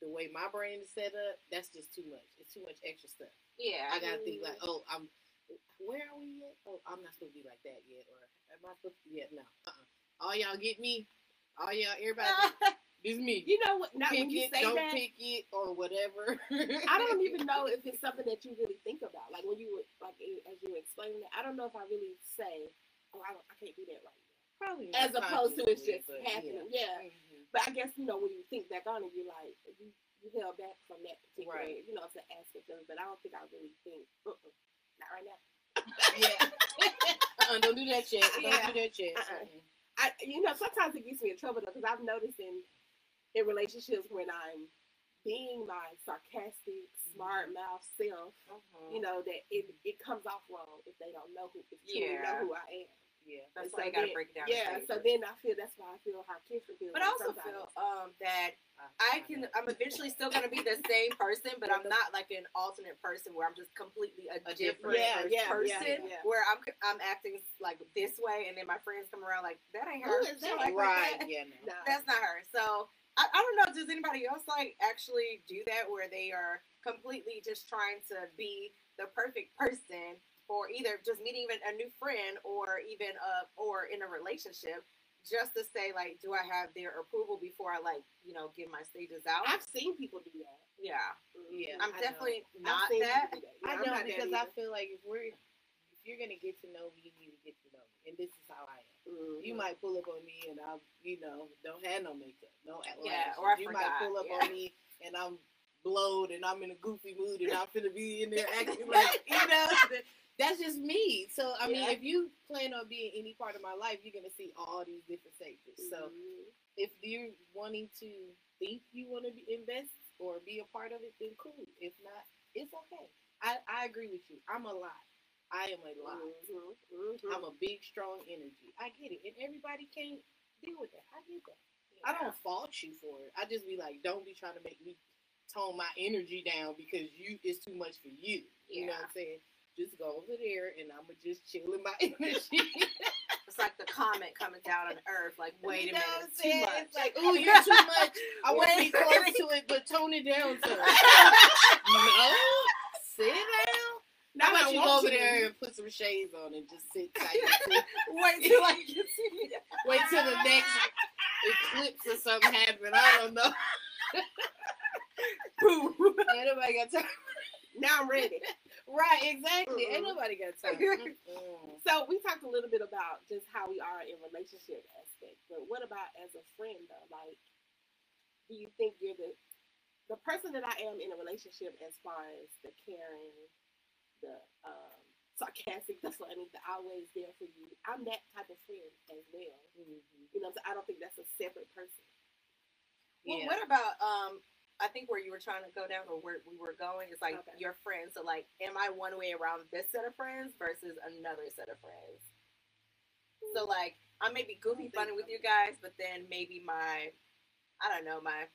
[SPEAKER 3] the way my brain is set up, that's just too much. It's too much extra stuff.
[SPEAKER 4] yeah.
[SPEAKER 3] I gotta think like, oh, I'm. Where are we yet? Oh, I'm not supposed to be like that yet, or am I supposed to? Yeah, no. Uh-uh. All y'all get me. All y'all, everybody, it's me.
[SPEAKER 2] You know what? Now
[SPEAKER 3] pick
[SPEAKER 2] when you
[SPEAKER 3] it,
[SPEAKER 2] say
[SPEAKER 3] don't
[SPEAKER 2] that,
[SPEAKER 3] pick it, or whatever.
[SPEAKER 2] I don't even know if it's something that you really think about. Like when you were like as you were explaining it, I don't know if I really say, "Oh, I, don't, I can't do that right now,"
[SPEAKER 3] Probably
[SPEAKER 2] as opposed to it's just
[SPEAKER 3] but
[SPEAKER 2] happening.
[SPEAKER 3] Yeah.
[SPEAKER 2] Yeah.
[SPEAKER 3] Mhm.
[SPEAKER 2] But I guess you know when you think back on it, you're like you, you held back from that particular,
[SPEAKER 3] Right.
[SPEAKER 2] you know, it's an aspect of it. But I don't think I really think, uh-uh, not right now.
[SPEAKER 3] Yeah. uh-uh, don't do that yet. Don't
[SPEAKER 2] Yeah.
[SPEAKER 3] do that yet.
[SPEAKER 2] Uh-uh. I, you know, sometimes it gets me in trouble though, because I've noticed in in relationships when I'm being my sarcastic, smart mouth self,
[SPEAKER 4] Mhm.
[SPEAKER 2] you know, that it it comes off wrong if they don't know who, if
[SPEAKER 4] Yeah.
[SPEAKER 2] know who I am.
[SPEAKER 3] Yeah.
[SPEAKER 4] That's
[SPEAKER 2] so
[SPEAKER 4] you gotta
[SPEAKER 2] then-
[SPEAKER 4] break it down.
[SPEAKER 2] Yeah, so then I feel that's why I feel how Kirsten feels.
[SPEAKER 4] But I also
[SPEAKER 2] sometimes.
[SPEAKER 4] feel um that
[SPEAKER 3] Uh,
[SPEAKER 4] I can I'm eventually still gonna be the same person, but I'm not like an alternate person where I'm just completely a,
[SPEAKER 3] A
[SPEAKER 4] different
[SPEAKER 3] different
[SPEAKER 2] Yeah, yeah,
[SPEAKER 4] person
[SPEAKER 2] yeah,
[SPEAKER 4] where I'm I'm acting like this way and then my friends come around like that ain't her.
[SPEAKER 2] that?
[SPEAKER 4] act like
[SPEAKER 3] Right.
[SPEAKER 4] that.
[SPEAKER 3] Yeah. No.
[SPEAKER 4] That's not her. So I, I don't know, does anybody else like actually do that where they are completely just trying to be the perfect person or either just meeting even a new friend or even uh or in a relationship just to say like do I have their approval before I like, you know, give my stages out?
[SPEAKER 2] I've seen people do that.
[SPEAKER 4] yeah.
[SPEAKER 3] Yeah.
[SPEAKER 4] I'm
[SPEAKER 3] I
[SPEAKER 4] definitely
[SPEAKER 2] I've
[SPEAKER 4] not
[SPEAKER 2] seen
[SPEAKER 4] that.
[SPEAKER 2] people do that. Yeah,
[SPEAKER 3] I
[SPEAKER 2] I'm
[SPEAKER 3] don't
[SPEAKER 2] that
[SPEAKER 3] because I feel like if we're if you're gonna get to know me, you need to get to know me, and this is how I am.
[SPEAKER 2] Mhm.
[SPEAKER 3] You might pull up on me and I'll, you know, don't have no makeup, no
[SPEAKER 4] Yeah,
[SPEAKER 3] eyelashes.
[SPEAKER 4] or I
[SPEAKER 3] you
[SPEAKER 4] forgot,
[SPEAKER 3] might pull up
[SPEAKER 4] yeah.
[SPEAKER 3] on me and I'm blowed and I'm in a goofy mood and I'm finna be in there acting like, you know, that's just me. So I mean,
[SPEAKER 2] Yeah.
[SPEAKER 3] if you plan on being any part of my life, you're gonna see all these different stages. So
[SPEAKER 2] Mhm.
[SPEAKER 3] if you're wanting to think you want to invest or be a part of it, then cool. If not, it's okay. I, I agree with you. I'm a lot. I am a lot.
[SPEAKER 2] Mhm. Mhm.
[SPEAKER 3] I'm a big, strong energy. I get it, and everybody can't deal with that. I get that. I don't fault you for it. I just be like, don't be trying to make me tone my energy down because you it's too much for you. You know what I'm saying? Just go over there, and I'ma just chill in my energy.
[SPEAKER 4] It's like the comet coming down on Earth. Like, wait
[SPEAKER 3] You
[SPEAKER 4] a
[SPEAKER 3] know
[SPEAKER 4] minute,
[SPEAKER 3] I'm
[SPEAKER 4] it's too much.
[SPEAKER 3] It's like, ooh, you're too much. I want to be close to it, but tone it down some. no, sit down.
[SPEAKER 2] Now I
[SPEAKER 3] you
[SPEAKER 2] want
[SPEAKER 3] go over
[SPEAKER 2] you.
[SPEAKER 3] there and put some shades on and just sit tight?
[SPEAKER 4] Wait till I to you.
[SPEAKER 3] Wait till the next eclipse or something happen. I don't know.
[SPEAKER 2] Boo.
[SPEAKER 3] Ain't nobody got time.
[SPEAKER 2] now I'm ready.
[SPEAKER 3] Right, exactly. Ain't
[SPEAKER 2] Mm-mm.
[SPEAKER 3] nobody got time. Mm-mm.
[SPEAKER 2] So we talked a little bit about just how we are in relationship aspect, but what about as a friend though? Like, do you think you're the the person that I am in a relationship as far as the caring, the um, sarcastic, the funny, the always there for you? I'm that type of friend as well.
[SPEAKER 3] Mhm.
[SPEAKER 2] You know, what I'm? I don't think that's a separate person.
[SPEAKER 4] Well,
[SPEAKER 3] Yeah.
[SPEAKER 4] what about um? I think where you were trying to go down or where we were going is like
[SPEAKER 2] Okay.
[SPEAKER 4] your friends. So like, am I one way around this set of friends versus another set of friends? So like, I may be goofy funny with you guys, but then maybe my, I don't know, my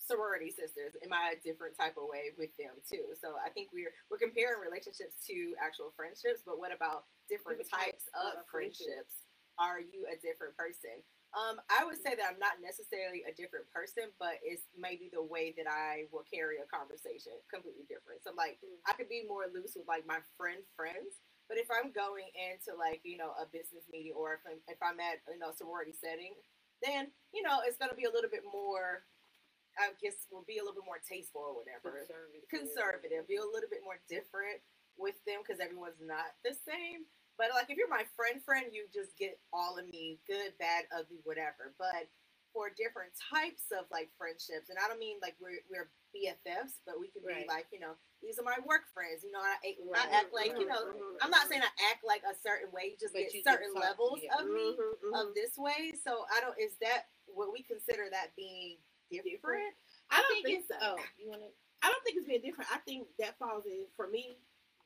[SPEAKER 4] sorority sisters, am I a different type of way with them too? So I think we're we're comparing relationships to actual friendships, but what about different,
[SPEAKER 2] Different
[SPEAKER 4] types
[SPEAKER 2] types
[SPEAKER 4] of
[SPEAKER 2] of friendships.
[SPEAKER 4] friendships? Are you a different person? Um, I would say that I'm not necessarily a different person, but it's maybe the way that I will carry a conversation completely different. So like
[SPEAKER 2] Mm.
[SPEAKER 4] I could be more loose with like my friend friends, but if I'm going into like you know a business meeting or if I'm, if I'm at you know a sorority setting, then you know it's gonna be a little bit more. I guess will be a little bit more tasteful or whatever
[SPEAKER 3] Conservative.
[SPEAKER 4] conservative, be a little bit more different with them because everyone's not the same. But like if you're my friend, friend, you just get all of me, good, bad, ugly, whatever. But for different types of like friendships, and I don't mean like we're we're BFFs, but we can
[SPEAKER 3] Right.
[SPEAKER 4] be like you know these are my work friends. You know I, I
[SPEAKER 3] Right.
[SPEAKER 4] act like you know
[SPEAKER 2] Mhm,
[SPEAKER 4] I'm not
[SPEAKER 2] mhm.
[SPEAKER 4] saying I act like a certain way. You just
[SPEAKER 3] But
[SPEAKER 4] get
[SPEAKER 3] you
[SPEAKER 4] certain
[SPEAKER 3] talk-
[SPEAKER 4] levels
[SPEAKER 3] yeah.
[SPEAKER 4] of me
[SPEAKER 2] Mhm, mhm.
[SPEAKER 4] of this way. So I don't. Is that what we consider that being different?
[SPEAKER 2] I
[SPEAKER 3] I
[SPEAKER 2] don't
[SPEAKER 3] think
[SPEAKER 2] think
[SPEAKER 3] it's
[SPEAKER 2] so.
[SPEAKER 3] oh, you want to?
[SPEAKER 2] I don't think it's being different. I think that falls in for me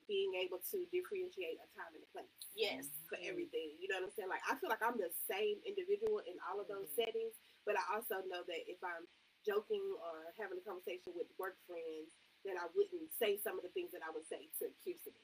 [SPEAKER 2] being able to differentiate a time and a place
[SPEAKER 4] Yes.
[SPEAKER 2] for
[SPEAKER 3] Mhm.
[SPEAKER 2] everything. You know what I'm saying? Like I feel like I'm the same individual in all of those
[SPEAKER 3] Mhm.
[SPEAKER 2] settings, but I also know that if I'm joking or having a conversation with work friends, then I wouldn't say some of the things that I would say to Kirsten.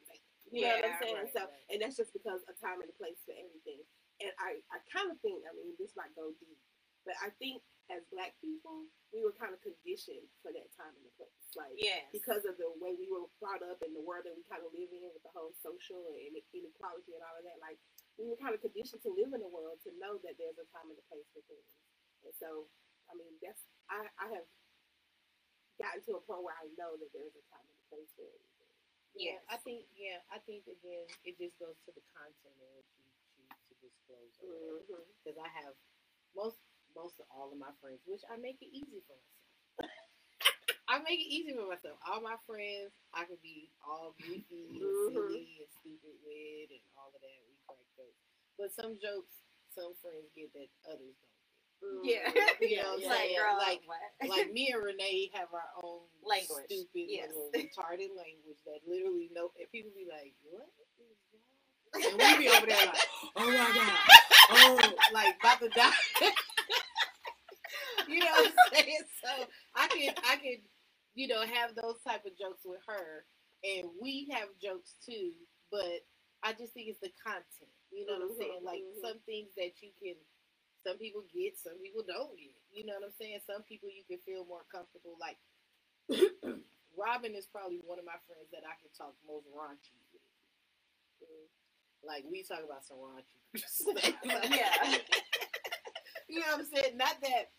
[SPEAKER 2] You know what
[SPEAKER 4] Yeah,
[SPEAKER 2] I'm saying?
[SPEAKER 3] right,
[SPEAKER 2] so,
[SPEAKER 3] right.
[SPEAKER 2] and that's just because a time and a place for everything. And I, I kind of think, I mean, this might go deep, but I think as black people, we were kind of conditioned for that time and the place. Like,
[SPEAKER 4] Yes.
[SPEAKER 2] because of the way we were brought up and the world that we kind of live in with the whole social and inequality and all of that, like we were kind of conditioned to live in the world to know that there's a time and a place for things. And so, I mean, that's I, I have gotten to a point where I know that there's a time and a place for everything.
[SPEAKER 3] Yeah,
[SPEAKER 4] Yes.
[SPEAKER 3] I think yeah, I think again it just goes to the content what you choose to disclose.
[SPEAKER 2] Mm-hmm.
[SPEAKER 3] Because I have most most of all of my friends, which I make it easy for myself. I make it easy for myself. All my friends, I could be all goofy and
[SPEAKER 2] Mhm.
[SPEAKER 3] silly and stupid with and all of that. We crack jokes, but some jokes some friends get that others don't
[SPEAKER 4] Yeah.
[SPEAKER 3] You know what I'm
[SPEAKER 4] like,
[SPEAKER 3] saying?
[SPEAKER 4] girl,
[SPEAKER 3] Like-
[SPEAKER 4] what?
[SPEAKER 3] Like me and Renee have our own
[SPEAKER 4] Language,
[SPEAKER 3] stupid
[SPEAKER 4] yes.
[SPEAKER 3] little retarded language that literally no. And people be like, "What is wrong?" And we be over there like, "Oh my god, oh, like about to die." you know what I'm saying? So I can I can you know have those type of jokes with her, and we have jokes too. But I just think it's the content. You know what I'm saying? Like
[SPEAKER 2] mhm.
[SPEAKER 3] some things that you can. Some people get, some people don't get. You know what I'm saying? Some people you can feel more comfortable. Like Robin is probably one of my friends that I can talk most raunchy with. Like we talk about some raunchy stuff.
[SPEAKER 4] Yeah.
[SPEAKER 3] You know what I'm saying? Not that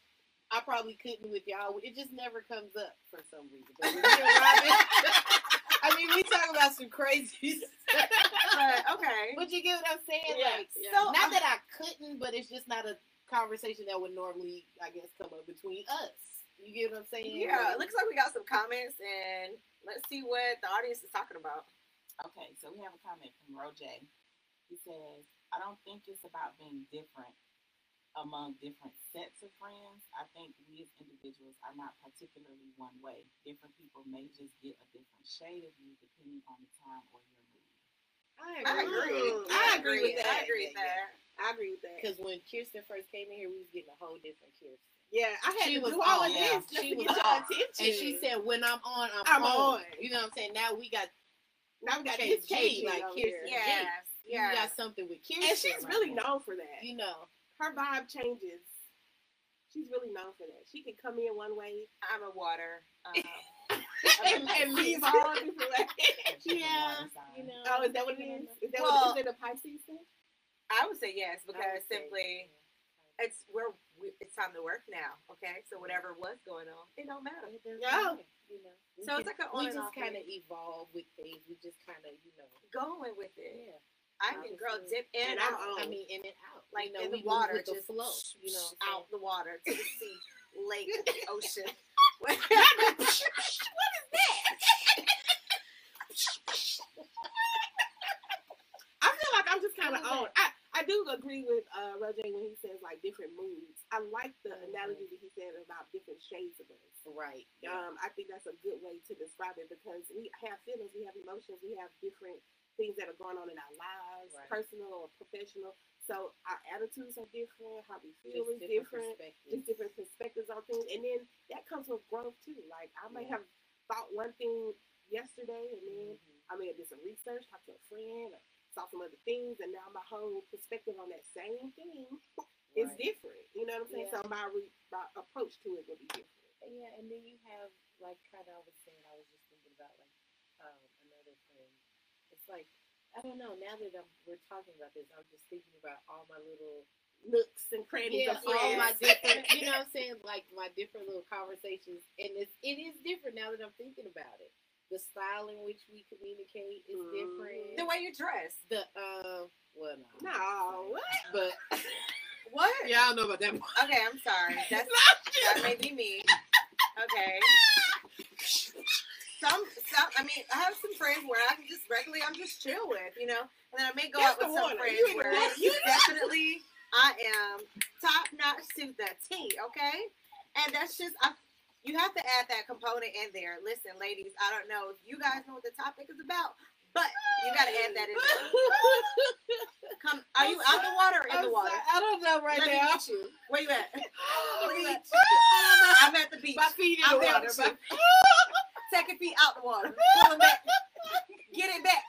[SPEAKER 3] I probably couldn't with y'all. It just never comes up for some reason. But with Robin, I mean, we talk about some crazy stuff.
[SPEAKER 4] But, okay.
[SPEAKER 3] But you get what I'm saying?
[SPEAKER 2] Yeah,
[SPEAKER 3] like,
[SPEAKER 2] yeah.
[SPEAKER 4] So,
[SPEAKER 3] not
[SPEAKER 4] I'm-
[SPEAKER 3] that I couldn't, but it's just not a conversation that would normally, I guess, come up between us. You get what I'm saying?
[SPEAKER 4] Yeah, it looks like we got some comments, and let's see what the audience is talking about.
[SPEAKER 5] Okay, so we have a comment from Roger. He says, I don't think it's about being different among different sets of friends. I think we as individuals are not particularly one way. Different people may just get a different shade of you depending on the time or your mood.
[SPEAKER 3] I
[SPEAKER 4] I agree. I agree with that. I agree with that.
[SPEAKER 2] I agree with that.
[SPEAKER 3] Because when Kirsten first came in here, we was getting a whole different Kirsten.
[SPEAKER 2] Yeah, I had
[SPEAKER 3] She
[SPEAKER 2] to
[SPEAKER 3] was
[SPEAKER 2] do all
[SPEAKER 3] on,
[SPEAKER 2] of
[SPEAKER 5] yeah.
[SPEAKER 2] this just
[SPEAKER 3] She
[SPEAKER 2] to
[SPEAKER 3] was
[SPEAKER 2] get your
[SPEAKER 3] on.
[SPEAKER 2] attention.
[SPEAKER 3] And she said, "When I'm on, I'm,
[SPEAKER 2] I'm
[SPEAKER 3] on.
[SPEAKER 2] on.
[SPEAKER 3] You know what I'm saying? Now we got
[SPEAKER 2] now we got
[SPEAKER 3] KG,
[SPEAKER 2] this KG
[SPEAKER 3] like
[SPEAKER 2] over
[SPEAKER 3] Kirsten.
[SPEAKER 2] here.
[SPEAKER 4] Yes.
[SPEAKER 3] you got something with Kirsten,
[SPEAKER 2] and she's
[SPEAKER 3] right
[SPEAKER 2] really
[SPEAKER 3] now.
[SPEAKER 2] known for that.
[SPEAKER 3] You know,
[SPEAKER 2] Her vibe changes. She's really known for that. She can come in one way.
[SPEAKER 4] I'm a water. Um,
[SPEAKER 2] and, and leaves all different ways.
[SPEAKER 3] Yeah, you know.
[SPEAKER 2] Oh, is that what it is? Is that
[SPEAKER 4] Well-
[SPEAKER 2] what is it a Pisces thing?
[SPEAKER 4] I would say yes because
[SPEAKER 3] say,
[SPEAKER 4] simply
[SPEAKER 3] yeah.
[SPEAKER 4] it's we're we, it's time to work now. Okay, so whatever was going on, it don't matter.
[SPEAKER 3] It doesn't
[SPEAKER 2] Yeah.
[SPEAKER 3] matter, You know. We
[SPEAKER 4] So it's
[SPEAKER 3] just-
[SPEAKER 4] like an
[SPEAKER 3] we
[SPEAKER 4] on and
[SPEAKER 3] just
[SPEAKER 4] off
[SPEAKER 3] kind of evolve with things. We just kind of, you know.
[SPEAKER 4] Going with it.
[SPEAKER 3] Yeah.
[SPEAKER 4] I can girl dip in and out.
[SPEAKER 3] I mean, in and out.
[SPEAKER 4] like
[SPEAKER 3] you know,
[SPEAKER 4] in the water,
[SPEAKER 3] the
[SPEAKER 4] just
[SPEAKER 3] flow. You know,
[SPEAKER 4] out the water to the sea, lake, ocean.
[SPEAKER 2] what is that? I feel like I'm just kind of on. I, I do agree with uh, Roger when he says like different moods. I like the
[SPEAKER 3] Mhm.
[SPEAKER 2] analogy that he said about different shades of us.
[SPEAKER 3] Right.
[SPEAKER 2] Um, I think that's a good way to describe it because we have feelings, we have emotions, we have different things that are going on in our lives,
[SPEAKER 3] Right.
[SPEAKER 2] personal or professional. So our attitudes are different, how we feel
[SPEAKER 3] Just
[SPEAKER 2] is different,
[SPEAKER 3] perspectives.
[SPEAKER 2] just different perspectives on things, and then that comes with growth too. Like I may
[SPEAKER 3] Yeah.
[SPEAKER 2] have thought one thing yesterday, and then
[SPEAKER 3] Mhm.
[SPEAKER 2] I may have did some research, talked to a friend, or saw some other things, and now my whole perspective on that same thing is different. You know what I'm saying?
[SPEAKER 3] Yeah.
[SPEAKER 2] So my, re- my approach to it will be different.
[SPEAKER 3] Yeah, and then you have like kind of I was saying I was just thinking about like um. It's like I don't know. Now that I'm, we're talking about this, I'm just thinking about all my little
[SPEAKER 2] Nooks and crannies
[SPEAKER 3] yeah,
[SPEAKER 2] of
[SPEAKER 3] all my different. You know what I'm saying? Like my different little conversations, and it's it is different now that I'm thinking about it. The style in which we communicate is
[SPEAKER 2] Mhm.
[SPEAKER 3] different.
[SPEAKER 4] the way you dress.
[SPEAKER 3] The uh, well, no,
[SPEAKER 2] No, what?
[SPEAKER 3] but
[SPEAKER 4] What?
[SPEAKER 3] yeah, I don't know about that.
[SPEAKER 4] Okay, I'm sorry. That's that may be me. Okay. Some, some. I mean, I have some friends where I can just regularly, I'm just chill with, you know. And then I may go
[SPEAKER 2] That's
[SPEAKER 4] out with some friends
[SPEAKER 2] You
[SPEAKER 4] where.
[SPEAKER 2] You-
[SPEAKER 4] definitely I am top notch to the T. Okay, and that's just I. You have to add that component in there. Listen, ladies, I don't know if you guys know what the topic is about, but you got to add that in there. Come, are you out the water or in the
[SPEAKER 3] I'm
[SPEAKER 4] water?
[SPEAKER 3] sorry, I don't know right
[SPEAKER 4] Let me
[SPEAKER 3] now.
[SPEAKER 4] meet you. Where you at? Where you at? I'm at the beach.
[SPEAKER 3] My feet in
[SPEAKER 4] I'm
[SPEAKER 3] the water.
[SPEAKER 4] you. Feet out the water. Pull them back. Get it back.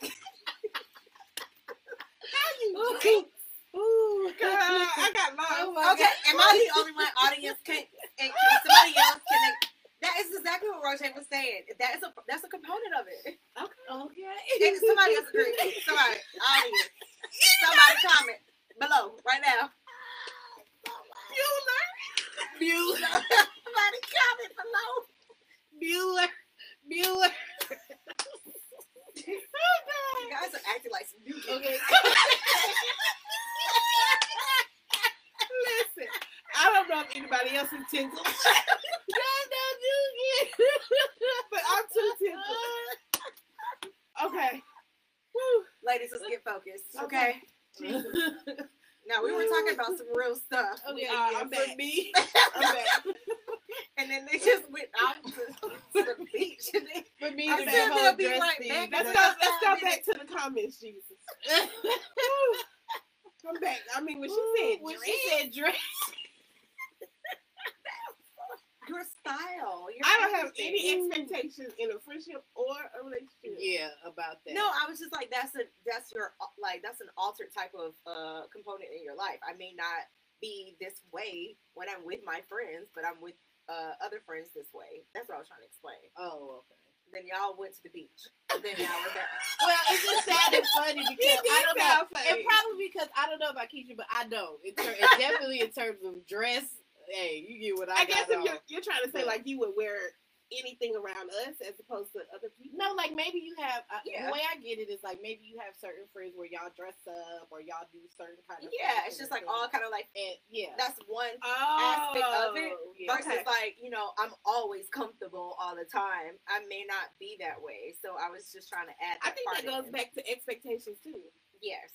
[SPEAKER 3] Ooh,
[SPEAKER 2] Girl, I got lost.
[SPEAKER 3] Oh
[SPEAKER 4] Okay, am I the only one audience can and can somebody else can they, that is exactly what Roger was saying. That is a that's a component of it.
[SPEAKER 3] Okay.
[SPEAKER 4] And somebody else agree. Somebody, audience. Somebody comment below right now.
[SPEAKER 3] Bueller.
[SPEAKER 4] Somebody comment below.
[SPEAKER 3] Bueller. Bueller.
[SPEAKER 4] You guys are acting like some new
[SPEAKER 3] Okay.
[SPEAKER 2] Listen, I don't know if anybody else is tingles, but I'm too. Okay. Woo.
[SPEAKER 4] Ladies, let's get focused. Okay. Now we were talking about some real stuff.
[SPEAKER 2] We
[SPEAKER 3] Okay,
[SPEAKER 2] are.
[SPEAKER 3] Uh, yeah,
[SPEAKER 2] I'm back.
[SPEAKER 3] me.
[SPEAKER 2] I'm back.
[SPEAKER 4] And then they just went out to, to the beach. And they,
[SPEAKER 3] For me,
[SPEAKER 4] I
[SPEAKER 3] the
[SPEAKER 4] said
[SPEAKER 3] whole
[SPEAKER 4] be
[SPEAKER 3] dress
[SPEAKER 4] right
[SPEAKER 3] thing.
[SPEAKER 4] back.
[SPEAKER 2] Let's
[SPEAKER 3] but-
[SPEAKER 2] go. Let's go back to the comments, Jesus. Woo. Come back. I mean, when she said
[SPEAKER 3] when
[SPEAKER 2] dress,
[SPEAKER 3] she said dress,
[SPEAKER 4] your style. Your
[SPEAKER 2] I don't have any
[SPEAKER 4] everything.
[SPEAKER 2] expectations in a friendship or a relationship.
[SPEAKER 3] yeah, about that.
[SPEAKER 4] No, I was just like, that's a that's your like that's an altered type of uh component in your life. I may not be this way when I'm with my friends, but I'm with uh other friends this way. That's what I was trying to explain.
[SPEAKER 3] Oh, okay.
[SPEAKER 4] Then y'all went to the beach. Then now we're back.
[SPEAKER 3] Well, it's just sounded funny because I don't know.
[SPEAKER 2] funny.
[SPEAKER 3] And probably because I don't know about Keisha, but I don't. In ter- and definitely in terms of dress, hey, you get what I,
[SPEAKER 2] I guess if you're, you're trying to say like you would wear anything around us as opposed to other people.
[SPEAKER 3] No, like maybe you have. Uh,
[SPEAKER 4] Yeah.
[SPEAKER 3] The way I get it is like maybe you have certain friends where y'all dress up or y'all do certain kind of.
[SPEAKER 4] Yeah, it's just like all kind of like
[SPEAKER 3] And yeah,
[SPEAKER 4] that's one
[SPEAKER 2] Oh,
[SPEAKER 4] aspect of it
[SPEAKER 3] yeah.
[SPEAKER 4] versus like you know i'm always comfortable all the time i may not be that way so i was just trying to add
[SPEAKER 2] I think that goes
[SPEAKER 4] in.
[SPEAKER 2] back to expectations too.
[SPEAKER 4] yes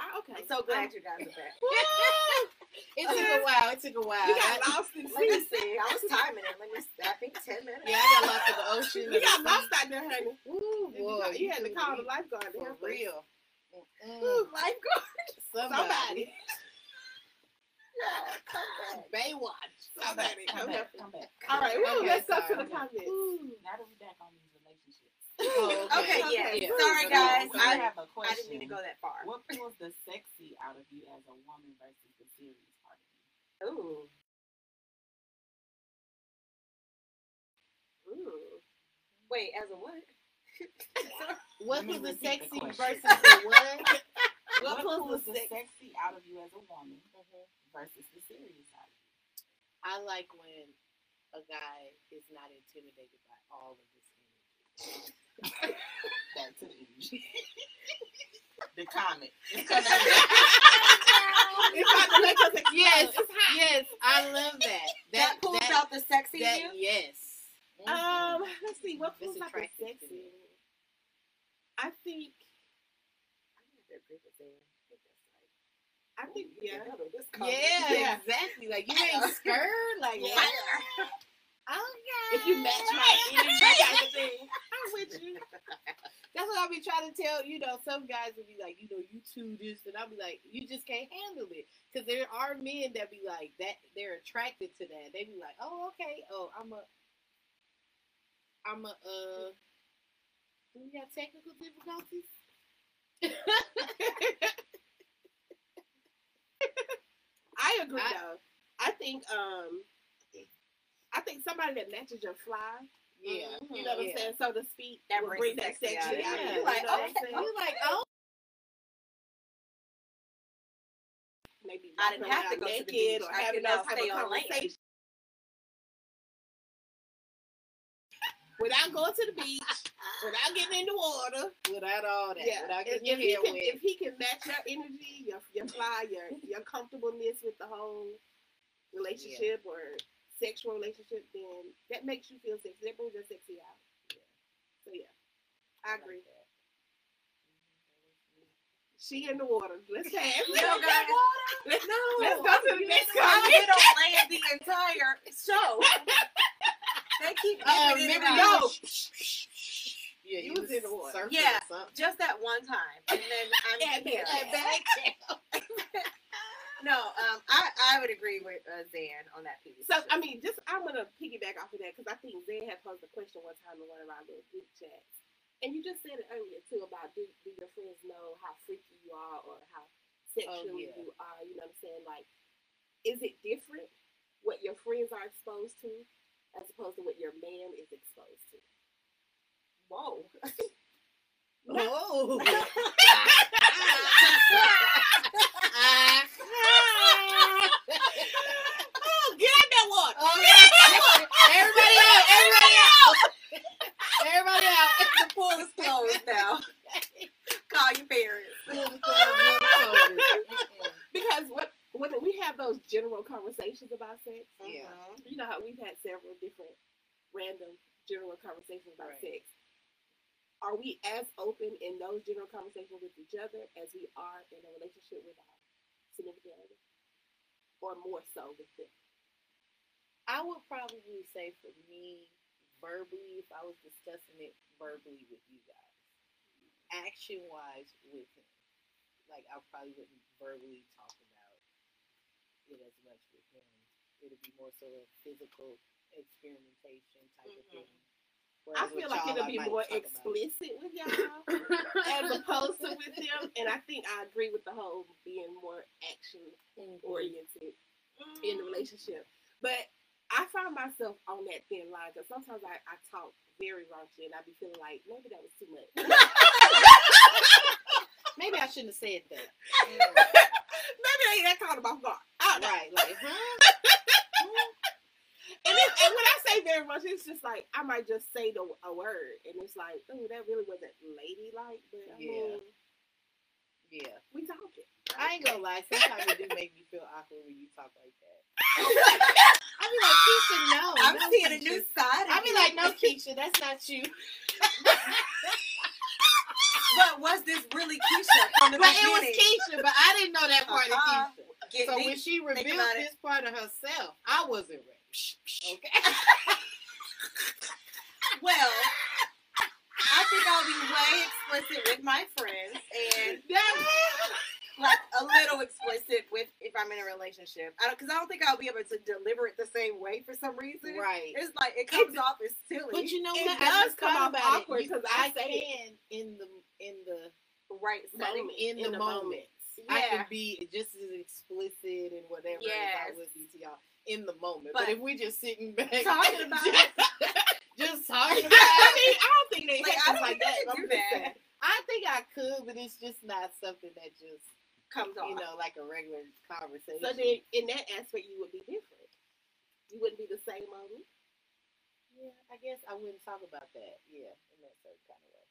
[SPEAKER 2] I, okay,
[SPEAKER 4] i'm so glad
[SPEAKER 2] Um,
[SPEAKER 4] you guys are back
[SPEAKER 3] it took a while. It took a while.
[SPEAKER 2] you got
[SPEAKER 3] I-
[SPEAKER 2] lost in
[SPEAKER 4] let me see i was timing it let me see i think 10 minutes
[SPEAKER 3] yeah, I got lost in the ocean.
[SPEAKER 2] You got lost out there, honey.
[SPEAKER 3] Ooh,
[SPEAKER 2] You,
[SPEAKER 3] boy,
[SPEAKER 2] got- you had to call
[SPEAKER 3] be
[SPEAKER 2] the lifeguard to
[SPEAKER 3] for
[SPEAKER 2] help
[SPEAKER 3] real. Mm-mm.
[SPEAKER 2] Woo,
[SPEAKER 4] lifeguard
[SPEAKER 3] Somebody.
[SPEAKER 2] Somebody.
[SPEAKER 4] yeah, come back.
[SPEAKER 3] Baywatch.
[SPEAKER 2] Somebody.
[SPEAKER 5] Come
[SPEAKER 2] Come
[SPEAKER 5] back,
[SPEAKER 2] help
[SPEAKER 5] come back.
[SPEAKER 2] All right, woo,
[SPEAKER 3] Okay,
[SPEAKER 2] let's go to the comments.
[SPEAKER 3] Ooh.
[SPEAKER 5] Now that we're back on these relationships,
[SPEAKER 3] Oh,
[SPEAKER 4] okay, yeah.
[SPEAKER 2] Okay.
[SPEAKER 4] sorry guys
[SPEAKER 5] so I
[SPEAKER 4] I,
[SPEAKER 5] have a
[SPEAKER 4] I
[SPEAKER 5] question.
[SPEAKER 4] didn't mean to go that far
[SPEAKER 5] What pulls the sexy out of you as a woman versus the serious part of you?
[SPEAKER 4] Ooh.
[SPEAKER 2] Ooh.
[SPEAKER 4] Wait, as a what?
[SPEAKER 3] What
[SPEAKER 5] Let me
[SPEAKER 3] was the
[SPEAKER 5] repeat the
[SPEAKER 3] sexy
[SPEAKER 5] question.
[SPEAKER 3] versus the what?
[SPEAKER 5] What,
[SPEAKER 3] What
[SPEAKER 5] pulls the
[SPEAKER 3] the
[SPEAKER 5] sexy out of you as a woman mm-hmm. versus the serious side of you?
[SPEAKER 3] I like when a guy is not intimidated by all of this energy.
[SPEAKER 5] Back to the energy. the comment. It's coming.
[SPEAKER 2] It's about to make us.
[SPEAKER 3] Yes,
[SPEAKER 2] It's hot.
[SPEAKER 3] yes, I love that.
[SPEAKER 4] That, pulls
[SPEAKER 3] that,
[SPEAKER 4] out the sexy in you.
[SPEAKER 3] yes.
[SPEAKER 2] Um, let's see. What pulls out the sexy? I think. I think yeah.
[SPEAKER 3] yeah,
[SPEAKER 2] Yeah.
[SPEAKER 3] exactly. Like you ain't scared. Like
[SPEAKER 2] Yeah.
[SPEAKER 3] Okay.
[SPEAKER 2] If you match my energy type of thing, I'm with you.
[SPEAKER 3] That's what I'll be trying to tell. You know, some guys will be like, you know, you two this, and I'll be like, you just can't handle it. Because there are men that be like that. They're attracted to that. They be like, oh, okay. Oh, I'm a, I'm a. Uh, do we have technical difficulties?
[SPEAKER 2] I agree
[SPEAKER 3] I-
[SPEAKER 2] though. I think um, I think somebody that matches your fly,
[SPEAKER 3] yeah. Mm-hmm.
[SPEAKER 2] you know what
[SPEAKER 3] Yeah.
[SPEAKER 2] I'm saying, so to speak,
[SPEAKER 4] That brings
[SPEAKER 2] bring that
[SPEAKER 4] sexy out
[SPEAKER 2] sexy
[SPEAKER 4] of
[SPEAKER 3] you.
[SPEAKER 2] of
[SPEAKER 3] You're
[SPEAKER 4] like,
[SPEAKER 2] know
[SPEAKER 4] okay.
[SPEAKER 3] You're like, oh,
[SPEAKER 2] maybe
[SPEAKER 4] I didn't have to
[SPEAKER 2] around
[SPEAKER 4] go to the beach.
[SPEAKER 2] or
[SPEAKER 4] I
[SPEAKER 2] having
[SPEAKER 4] could now
[SPEAKER 2] those type of
[SPEAKER 4] on land.
[SPEAKER 2] conversations. Without going to the beach, without getting in the water,
[SPEAKER 3] without all that,
[SPEAKER 2] yeah.
[SPEAKER 3] without
[SPEAKER 2] If,
[SPEAKER 3] getting your
[SPEAKER 2] if he can,
[SPEAKER 3] wet.
[SPEAKER 2] if he can match your energy, your your fly, your your comfortableness with the whole relationship or sexual relationship, then that makes you feel sexy. That brings your sexy out. So yeah, I agree. Mm-hmm. She in the water. Let's.
[SPEAKER 4] You know, guys,
[SPEAKER 2] Let's,
[SPEAKER 4] no,
[SPEAKER 2] let's go to the next comment.
[SPEAKER 4] been on land the entire show. They keep
[SPEAKER 3] oh,
[SPEAKER 4] dipping in and
[SPEAKER 3] remember
[SPEAKER 4] out.
[SPEAKER 2] No.
[SPEAKER 3] Yeah,
[SPEAKER 2] You was in the water.
[SPEAKER 4] Yeah. Just that one time, and then I'm
[SPEAKER 2] Yeah,
[SPEAKER 4] here.
[SPEAKER 2] yeah.
[SPEAKER 3] Back
[SPEAKER 4] No, um, I I would agree with uh, Zan on that piece.
[SPEAKER 2] So I mean, just I'm gonna piggyback off of that because I think Zay had posed a question one time in one of our little group chats, and you just said it earlier too about do, do your friends know how freaky you are or how sexual
[SPEAKER 3] yeah.
[SPEAKER 2] you are? You know what I'm saying? Like, is it different what your friends are exposed to as opposed to what your man is exposed to? Whoa.
[SPEAKER 3] Oh.
[SPEAKER 2] oh, get oh, out that water!
[SPEAKER 3] everybody out! Everybody out! Everybody out!
[SPEAKER 4] the pool is closed now. Call your parents.
[SPEAKER 2] Because what when we have those general conversations about sex,
[SPEAKER 3] Yeah.
[SPEAKER 2] You know how we've had several different random general conversations about
[SPEAKER 3] Right.
[SPEAKER 2] sex. Are we as open in those general conversations with each other as we are in a relationship with our significant other? Or more so with them?
[SPEAKER 3] I would probably say for me, verbally, if I was discussing it verbally with you guys, action wise with him, like I probably wouldn't verbally talk about it as much with him. It'd be more so a physical experimentation type of
[SPEAKER 4] Mhm.
[SPEAKER 3] thing.
[SPEAKER 2] I feel like it'll be more
[SPEAKER 3] about
[SPEAKER 2] explicit with y'all as opposed to with them. And I think I agree with the whole being more action
[SPEAKER 3] Mhm.
[SPEAKER 2] oriented in the relationship. But I find myself on that thin line because sometimes I, I talk very raunchy and I be feeling like maybe that was too much.
[SPEAKER 3] Maybe I shouldn't have said that.
[SPEAKER 2] maybe I ain't that caught off guard. I don't know.
[SPEAKER 3] right, like, huh?
[SPEAKER 2] And, it, and when I say it's just like I might just say the a word, and it's like, oh, that really wasn't ladylike. But I
[SPEAKER 3] Yeah.
[SPEAKER 2] mean,
[SPEAKER 3] Yeah.
[SPEAKER 2] we talking.
[SPEAKER 3] I ain't gonna lie. Sometimes it do make me feel awkward when you talk like that. I be like, Keisha, no.
[SPEAKER 4] I'm
[SPEAKER 3] no,
[SPEAKER 4] seeing a new side.
[SPEAKER 3] I
[SPEAKER 4] of
[SPEAKER 3] be like, no, Keisha, that's not you.
[SPEAKER 4] But was this really Keisha from the
[SPEAKER 3] But it was
[SPEAKER 4] beginning?
[SPEAKER 3] Keisha, but I didn't know that part
[SPEAKER 4] Uh-uh.
[SPEAKER 3] of uh-huh. Keisha.
[SPEAKER 4] Get
[SPEAKER 3] So
[SPEAKER 4] deep.
[SPEAKER 3] when she revealed
[SPEAKER 4] about it.
[SPEAKER 3] this part of herself, I wasn't ready. Okay.
[SPEAKER 4] Well, I think I'll be way explicit with my friends and like a little explicit with if I'm in a relationship. I don't because I don't think I'll be able to deliver it the same way for some reason.
[SPEAKER 3] right.
[SPEAKER 4] It's like it comes off as silly.
[SPEAKER 3] But you know
[SPEAKER 2] It
[SPEAKER 3] what?
[SPEAKER 2] does come off awkward 'cause I
[SPEAKER 3] I
[SPEAKER 2] say it.
[SPEAKER 3] can in the in the
[SPEAKER 4] right setting.
[SPEAKER 2] Moment.
[SPEAKER 3] in,
[SPEAKER 2] In
[SPEAKER 3] the,
[SPEAKER 2] the
[SPEAKER 3] moment.
[SPEAKER 2] moment.
[SPEAKER 3] I
[SPEAKER 4] Yeah.
[SPEAKER 3] can be just as explicit and whatever as
[SPEAKER 4] Yes.
[SPEAKER 3] I would be to y'all in the moment. But,
[SPEAKER 4] But
[SPEAKER 3] if we just sitting back
[SPEAKER 4] talking about
[SPEAKER 3] just, just talking
[SPEAKER 2] I
[SPEAKER 3] about
[SPEAKER 2] mean,
[SPEAKER 3] it.
[SPEAKER 2] I don't think they
[SPEAKER 4] Like, I don't
[SPEAKER 2] like
[SPEAKER 4] think
[SPEAKER 2] that.
[SPEAKER 4] do that.
[SPEAKER 3] I think I could, but it's just not something that just
[SPEAKER 4] Comes on.
[SPEAKER 3] you know like a regular conversation.
[SPEAKER 2] So then, in that aspect, you would be different. You wouldn't be the same on me.
[SPEAKER 3] yeah, I guess I wouldn't talk about that. Yeah, in that kind of way.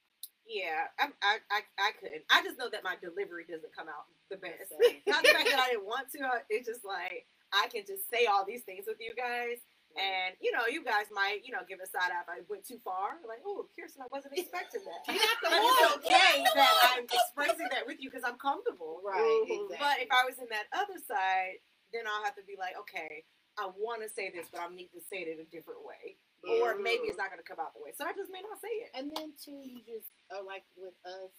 [SPEAKER 4] Yeah, I'm, I, I, I couldn't. I just know that my delivery doesn't come out the best. Not the fact that I didn't want to. uh, It's just like I can just say all these things with you guys, and you know, you guys might, you know, give a side eye if I went too far. Like, oh, Kirsten, I wasn't expecting that.
[SPEAKER 3] Get out the
[SPEAKER 4] But it's okay that I'm expressing that with you because I'm comfortable.
[SPEAKER 3] Right,
[SPEAKER 2] Mhm.
[SPEAKER 3] exactly.
[SPEAKER 4] But if I was in that other side, then I'll have to be like, okay, I want to say this, but I need to say it in a different way, or maybe it's not going to come out the way. So I just may not say it.
[SPEAKER 3] And then too, you just are like with us,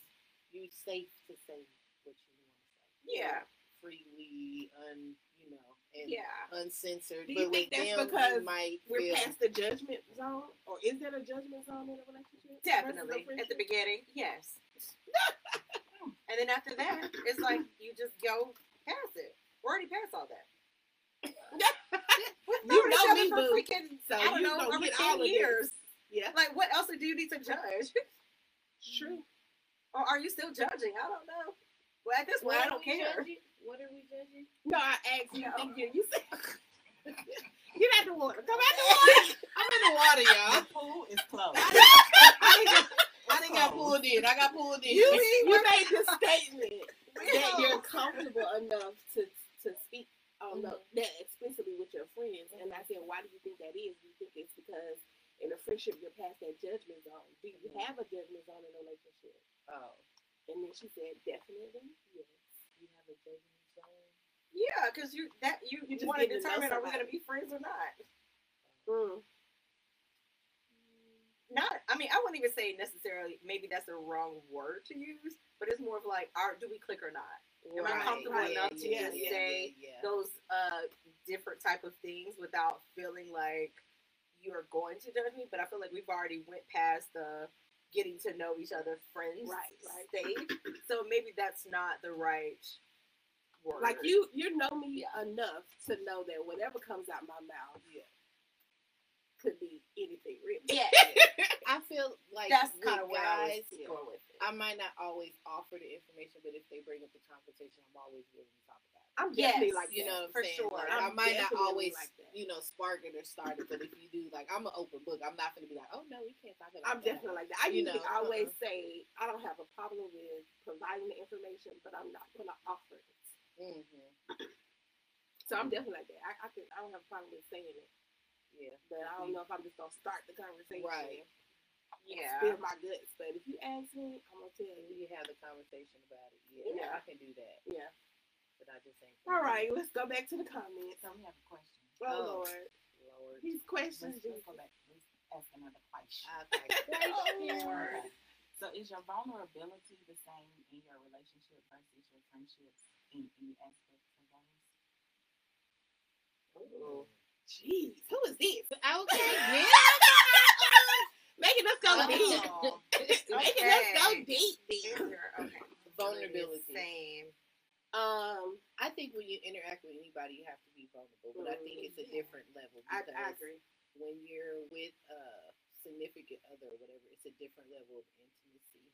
[SPEAKER 3] you safe to say what you want to say.
[SPEAKER 4] Yeah,
[SPEAKER 3] freely, un, and
[SPEAKER 4] yeah.
[SPEAKER 3] uncensored.
[SPEAKER 2] Do you
[SPEAKER 3] but
[SPEAKER 2] think
[SPEAKER 3] with
[SPEAKER 2] that's
[SPEAKER 3] them,
[SPEAKER 2] because
[SPEAKER 3] you might
[SPEAKER 2] We're
[SPEAKER 3] feel
[SPEAKER 2] past the judgment zone, or is there a judgment zone in a relationship? versus a
[SPEAKER 4] Definitely. At the beginning, yes. and then after that, it's like you just go past it. We're already past all that. We've
[SPEAKER 2] You know
[SPEAKER 4] each other
[SPEAKER 2] me,
[SPEAKER 4] for freaking,
[SPEAKER 2] So
[SPEAKER 4] I don't
[SPEAKER 2] you
[SPEAKER 4] know, over
[SPEAKER 2] get
[SPEAKER 4] 10
[SPEAKER 2] all of this.
[SPEAKER 4] years.
[SPEAKER 2] Yeah,
[SPEAKER 4] Like, what else do you need to judge?
[SPEAKER 2] true.
[SPEAKER 4] Or are you still judging? I don't know. Well, at this point, I don't care.
[SPEAKER 3] judging? What are we judging?
[SPEAKER 2] No, I asked you.
[SPEAKER 4] No.
[SPEAKER 2] Think you, you said, get out the water. Come out the water.
[SPEAKER 3] I'm in the water, y'all.
[SPEAKER 5] The pool is closed.
[SPEAKER 3] I didn't, get- I got pulled in. I got pulled in.
[SPEAKER 2] You, you made the statement that you're comfortable enough to to speak on the, mm-hmm. that explicitly with your friends. And I said, why do you think that is? Do you think it's because in a friendship you're past that judgment zone? Do you mm-hmm. have a judgment zone in a relationship?
[SPEAKER 3] oh,
[SPEAKER 2] And then she said, definitely, yes.
[SPEAKER 3] You have a judgment zone.
[SPEAKER 4] Yeah, because you that you,
[SPEAKER 2] You
[SPEAKER 4] you
[SPEAKER 2] just
[SPEAKER 4] want to
[SPEAKER 2] getting to know
[SPEAKER 4] determine are we going to be friends or not?
[SPEAKER 2] Mm.
[SPEAKER 4] Not, I mean, I wouldn't even say necessarily. Maybe that's the wrong word to use, but it's more of like, are do we click or not? Am I comfortable enough to
[SPEAKER 2] yeah,
[SPEAKER 4] just
[SPEAKER 2] yeah,
[SPEAKER 4] say
[SPEAKER 3] yeah.
[SPEAKER 4] those uh different type of things without feeling like you're going to judge me? But I feel like we've already went past the getting to know each other friends
[SPEAKER 2] Right, right.
[SPEAKER 4] stage. So maybe that's not the right word.
[SPEAKER 2] Like you, you know me enough to know that whatever comes out my mouth
[SPEAKER 3] Yeah.
[SPEAKER 2] could be anything, really.
[SPEAKER 4] Yeah,
[SPEAKER 3] I feel like
[SPEAKER 4] that's kind of where I was going with it.
[SPEAKER 3] I might not always offer the information, but if they bring up the conversation, I'm always willing to talk about it.
[SPEAKER 2] I'm
[SPEAKER 4] Yes,
[SPEAKER 2] definitely like
[SPEAKER 3] You know what I'm
[SPEAKER 4] for
[SPEAKER 3] saying?
[SPEAKER 4] sure.
[SPEAKER 3] Like,
[SPEAKER 2] I'm
[SPEAKER 3] might not always,
[SPEAKER 2] like
[SPEAKER 3] you know, spark it or start it, but if you do, like, I'm an open book. I'm not going to be like, oh no, we can't talk about it.
[SPEAKER 2] I'm
[SPEAKER 3] that.
[SPEAKER 2] definitely like that. I
[SPEAKER 3] You
[SPEAKER 2] usually
[SPEAKER 3] know,
[SPEAKER 2] always
[SPEAKER 3] uh-uh.
[SPEAKER 2] say I don't have a problem with providing the information, but I'm not gonna offer it.
[SPEAKER 3] Mm-hmm.
[SPEAKER 2] So I'm definitely like that. I, I can I don't have a problem with saying it,
[SPEAKER 3] Yeah.
[SPEAKER 2] but I don't know if I'm just gonna start the conversation.
[SPEAKER 3] Right.
[SPEAKER 4] Yeah.
[SPEAKER 2] Spill my guts, but if you ask me, I'm gonna tell you.
[SPEAKER 3] We have the conversation about it. Yeah,
[SPEAKER 2] Yeah.
[SPEAKER 3] I can do that,
[SPEAKER 2] Yeah.
[SPEAKER 3] But I just ain't.
[SPEAKER 2] All right, let's go back to the comments.
[SPEAKER 5] So we have a question.
[SPEAKER 2] Oh,
[SPEAKER 3] Oh.
[SPEAKER 2] Lord,
[SPEAKER 3] Lord.
[SPEAKER 2] these questions.
[SPEAKER 5] Let's, let's go back. Let's ask another question.
[SPEAKER 3] Okay.
[SPEAKER 4] Oh, Lord.
[SPEAKER 5] So is your vulnerability the same in your relationship versus your friendships in any aspects of those?
[SPEAKER 2] Oh, jeez, who is this?
[SPEAKER 3] Okay. Yeah.
[SPEAKER 2] Making us go
[SPEAKER 3] Oh.
[SPEAKER 2] deep. Making us go
[SPEAKER 4] Okay.
[SPEAKER 2] deep,
[SPEAKER 4] Is
[SPEAKER 2] deep.
[SPEAKER 4] okay.
[SPEAKER 3] Vulnerability.
[SPEAKER 4] Same.
[SPEAKER 2] Um,
[SPEAKER 3] I think when you interact with anybody, you have to be vulnerable, but I think it's a different level
[SPEAKER 2] I,
[SPEAKER 3] because
[SPEAKER 2] I agree.
[SPEAKER 3] when you're with a significant other or whatever, it's a different level of intimacy.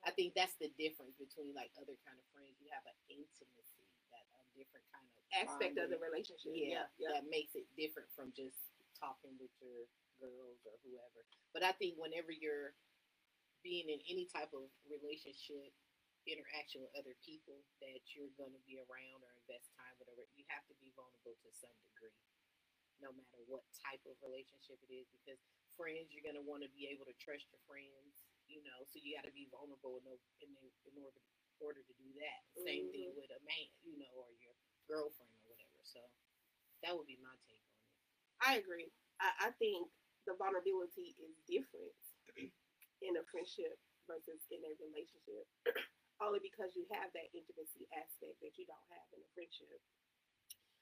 [SPEAKER 3] I think that's the difference between like other kind of friends. You have an intimacy, that a different kind of
[SPEAKER 2] Aspect of the relationship.
[SPEAKER 3] yeah,
[SPEAKER 2] Yeah, yeah.
[SPEAKER 3] that makes it different from just talking with your girls or whoever. But I think whenever you're being in any type of relationship interaction with other people that you're going to be around or invest time whatever you have to be vulnerable to some degree no matter what type of relationship it is because friends you're going to want to be able to trust your friends you know so you got to be vulnerable in, in, in order order to do that. Same thing mm-hmm. with a man you know or your girlfriend or whatever so that would be my take on it.
[SPEAKER 2] I agree. I, I think the vulnerability is different in a friendship versus in a relationship, only because you have that intimacy aspect that you don't have in a friendship.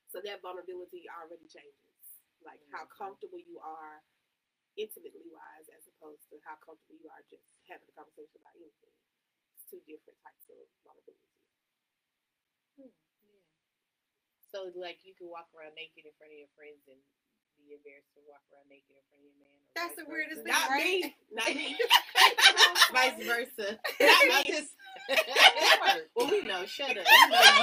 [SPEAKER 2] So that vulnerability already changes, like how
[SPEAKER 3] Mhm.
[SPEAKER 2] comfortable you are intimately wise, as opposed to how comfortable you are just having a conversation about anything. It's two different types of vulnerability.
[SPEAKER 3] yeah so like you could walk around naked in front of your friends and be be embarrassed to walk around naked in front of your man? or
[SPEAKER 4] That's the weirdest
[SPEAKER 3] versa?
[SPEAKER 2] Not
[SPEAKER 4] Right?
[SPEAKER 2] me. Not me.
[SPEAKER 3] Vice versa.
[SPEAKER 2] Not me.
[SPEAKER 3] just- well, we know. Shut up. We know,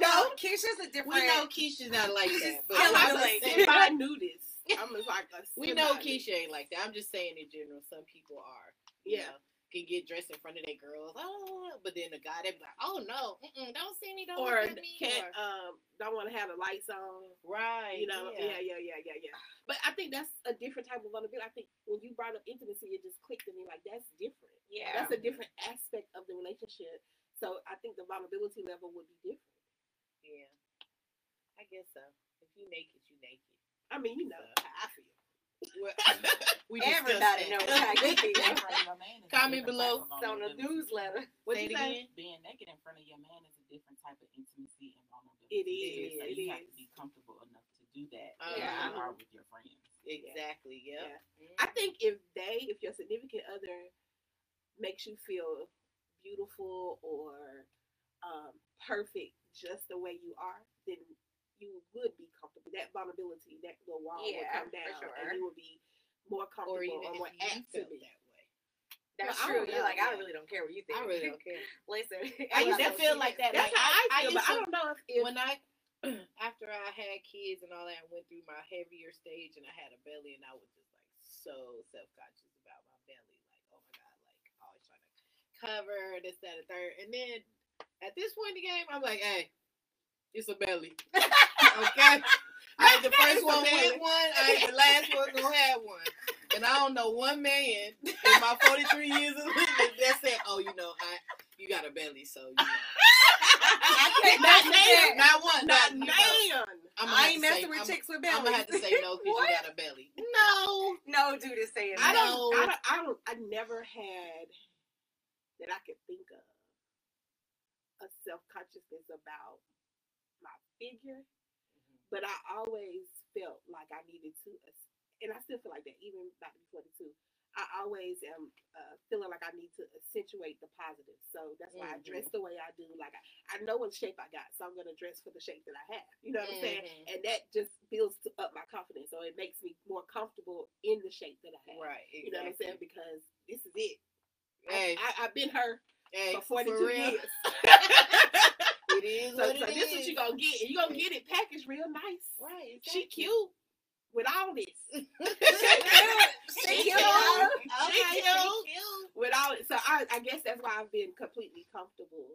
[SPEAKER 4] No, Keisha's a different.
[SPEAKER 3] we know Keisha's not like that. But
[SPEAKER 2] I'm
[SPEAKER 3] I'm
[SPEAKER 2] like
[SPEAKER 3] just
[SPEAKER 2] a
[SPEAKER 3] saying-
[SPEAKER 2] semi-nudist. I'm just like a
[SPEAKER 3] we know
[SPEAKER 2] semi-nudist.
[SPEAKER 3] Keisha ain't like that. I'm just saying in general, some people are.
[SPEAKER 2] Yeah.
[SPEAKER 3] Know, can get dressed in front of their girls. Oh, but then the guy they be like, oh no, don't see me, don't
[SPEAKER 2] Or
[SPEAKER 3] look at me.
[SPEAKER 2] can't
[SPEAKER 3] or-
[SPEAKER 2] um don't want to have the lights on.
[SPEAKER 3] right.
[SPEAKER 2] You know,
[SPEAKER 3] yeah.
[SPEAKER 2] yeah. yeah, yeah, yeah, yeah, But I think that's a different type of vulnerability. I think when you brought up intimacy, it just clicked to me like that's different.
[SPEAKER 4] Yeah.
[SPEAKER 2] That's a different aspect of the relationship. So I think the vulnerability level would be different.
[SPEAKER 3] Yeah. I guess so. If you naked, you naked.
[SPEAKER 2] I mean, you know
[SPEAKER 3] So-
[SPEAKER 2] I.
[SPEAKER 3] Well, we
[SPEAKER 4] Everybody
[SPEAKER 3] that.
[SPEAKER 4] knows how you feel.
[SPEAKER 5] In front of your man is a
[SPEAKER 3] Comment below.
[SPEAKER 5] type of
[SPEAKER 4] It's on the newsletter.
[SPEAKER 2] What you
[SPEAKER 3] it
[SPEAKER 2] say?
[SPEAKER 5] Being naked in front of your man is a different type of intimacy and vulnerability.
[SPEAKER 2] It
[SPEAKER 3] is,
[SPEAKER 5] So
[SPEAKER 2] it
[SPEAKER 5] you have
[SPEAKER 2] is.
[SPEAKER 5] to be comfortable enough to do that
[SPEAKER 3] Uh,
[SPEAKER 4] Yeah.
[SPEAKER 5] you are with your friends.
[SPEAKER 3] Exactly. Yep.
[SPEAKER 2] I think if they, if your significant other makes you feel beautiful or um, perfect just the way you are, then you would be comfortable. That vulnerability, that little wall would come
[SPEAKER 4] for
[SPEAKER 2] down,
[SPEAKER 4] sure.
[SPEAKER 2] and you would be more comfortable
[SPEAKER 3] or even
[SPEAKER 2] or more
[SPEAKER 3] if you
[SPEAKER 2] apt to be.
[SPEAKER 3] that way.
[SPEAKER 4] That's
[SPEAKER 2] Well, I
[SPEAKER 4] true.
[SPEAKER 2] don't
[SPEAKER 4] You're like, I really don't care what you think.
[SPEAKER 3] I really don't care.
[SPEAKER 4] Listen,
[SPEAKER 3] I used to feel like that.
[SPEAKER 2] That's
[SPEAKER 3] Like,
[SPEAKER 2] how I,
[SPEAKER 3] I- I
[SPEAKER 2] feel, but
[SPEAKER 3] used
[SPEAKER 2] I don't know if, if
[SPEAKER 3] when I after I had kids and all that and went through my heavier stage and I had a belly and I was just like so self conscious about my belly, like oh my god, like always trying to cover this, that, and third. And then at this point in the game, I'm like, hey, it's a belly. okay. I ain't the first one with one. I ain't the last one gonna have one. And I don't know one man in my 43 years of living that said, "Oh, you know, I you got a belly, so you know."
[SPEAKER 4] I can't
[SPEAKER 2] Not
[SPEAKER 4] mess with
[SPEAKER 2] now.
[SPEAKER 4] that.
[SPEAKER 3] Not one.
[SPEAKER 2] not
[SPEAKER 3] Not,
[SPEAKER 2] man.
[SPEAKER 3] I'm
[SPEAKER 4] I ain't messing with chicks with
[SPEAKER 3] belly.
[SPEAKER 4] I'm
[SPEAKER 3] gonna have to say no because you got a belly. No.
[SPEAKER 4] No dude is saying
[SPEAKER 2] I
[SPEAKER 4] that.
[SPEAKER 2] don't, I don't, I don't, I never had that I could think of a self consciousness about my figure, but I always felt like I needed to, and I still feel like that even about to be 42. I always am uh, feeling like I need to accentuate the positive, so that's why I
[SPEAKER 3] Mhm.
[SPEAKER 2] dress the way I do. Like I, I know what shape I got, so I'm gonna dress for the shape that I have. You know what I'm saying?
[SPEAKER 3] Mhm.
[SPEAKER 2] And that just builds to- up my confidence, so it makes me more comfortable in the shape that I have.
[SPEAKER 3] Right.
[SPEAKER 2] You know what I'm saying? Because this is it.
[SPEAKER 3] Hey,
[SPEAKER 2] I, I, I've been her
[SPEAKER 3] hey,
[SPEAKER 2] for 42
[SPEAKER 3] real.
[SPEAKER 2] years.
[SPEAKER 3] It is
[SPEAKER 2] so,
[SPEAKER 3] what
[SPEAKER 2] so
[SPEAKER 3] it
[SPEAKER 2] this is what you gonna get. You gonna get it packaged real nice.
[SPEAKER 3] Right.
[SPEAKER 2] She cute with all this.
[SPEAKER 4] She
[SPEAKER 2] cute.
[SPEAKER 3] Okay,
[SPEAKER 2] She
[SPEAKER 3] she
[SPEAKER 2] cute.
[SPEAKER 3] cute.
[SPEAKER 2] With all it. So I, I guess that's why I've been completely comfortable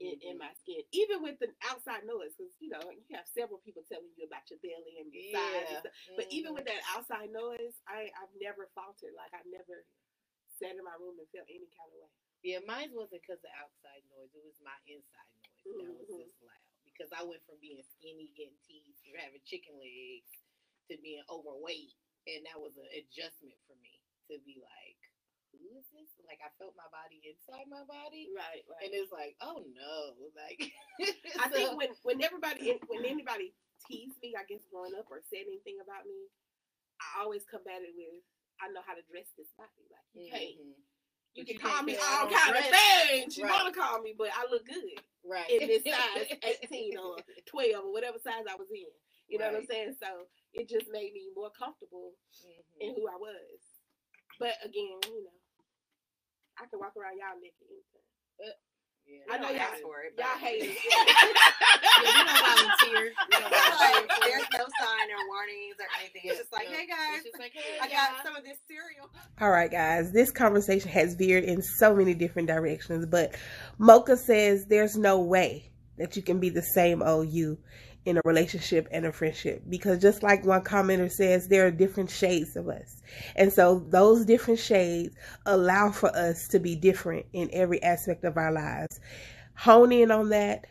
[SPEAKER 2] in, in
[SPEAKER 3] Mhm.
[SPEAKER 2] my skin, even with the outside noise, because you know you have several people telling you about your belly and your size. And
[SPEAKER 3] Yeah.
[SPEAKER 2] But even
[SPEAKER 3] Mhm.
[SPEAKER 2] with that outside noise, I I've never faltered. Like I never sat in my room and felt any kind of way.
[SPEAKER 3] Yeah, mine wasn't because of outside noise. It was my inside noise that was just loud. Because I went from being skinny, getting to having chicken legs, to being overweight, and that was an adjustment for me to be like, "Who is this?" Like I felt my body inside my body,
[SPEAKER 2] Right, right.
[SPEAKER 3] and it's like, "Oh no!" Like
[SPEAKER 2] I
[SPEAKER 3] so-
[SPEAKER 2] think when when everybody when anybody teased me, I guess growing up or said anything about me, I always combat it with I know how to dress this body. Like you can't
[SPEAKER 3] Mhm.
[SPEAKER 2] You can
[SPEAKER 3] you
[SPEAKER 2] call me all kind of things. You
[SPEAKER 3] Right.
[SPEAKER 2] wanna call me, but I look good
[SPEAKER 3] right
[SPEAKER 2] in this size, 18 or 12 or whatever size I was in. You know what I'm saying? So it just made me more comfortable
[SPEAKER 3] Mhm.
[SPEAKER 2] in who I was. But again, you know, I can walk around y'all naked anytime.
[SPEAKER 3] Yeah.
[SPEAKER 2] I know
[SPEAKER 4] don't
[SPEAKER 2] y'all-
[SPEAKER 4] for it.
[SPEAKER 2] Y'all hate it.
[SPEAKER 3] Yeah, we don't volunteer. We don't volunteer.
[SPEAKER 4] There's no sign or warnings or anything. It's just like, hey guys,
[SPEAKER 3] It's just like, hey,
[SPEAKER 4] I
[SPEAKER 3] y'all.
[SPEAKER 4] got some of this cereal.
[SPEAKER 2] All right, guys, this conversation has veered in so many different directions, but Mocha says there's no way that you can be the same old you in a relationship and a friendship. Because just like one commenter says there are different shades of us. And so those different shades allow for us to be different in every aspect of our lives. Hone in on that.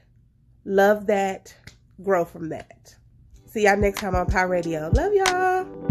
[SPEAKER 2] Love that. Grow from that. See y'all next time on Pie radio. Love y'all.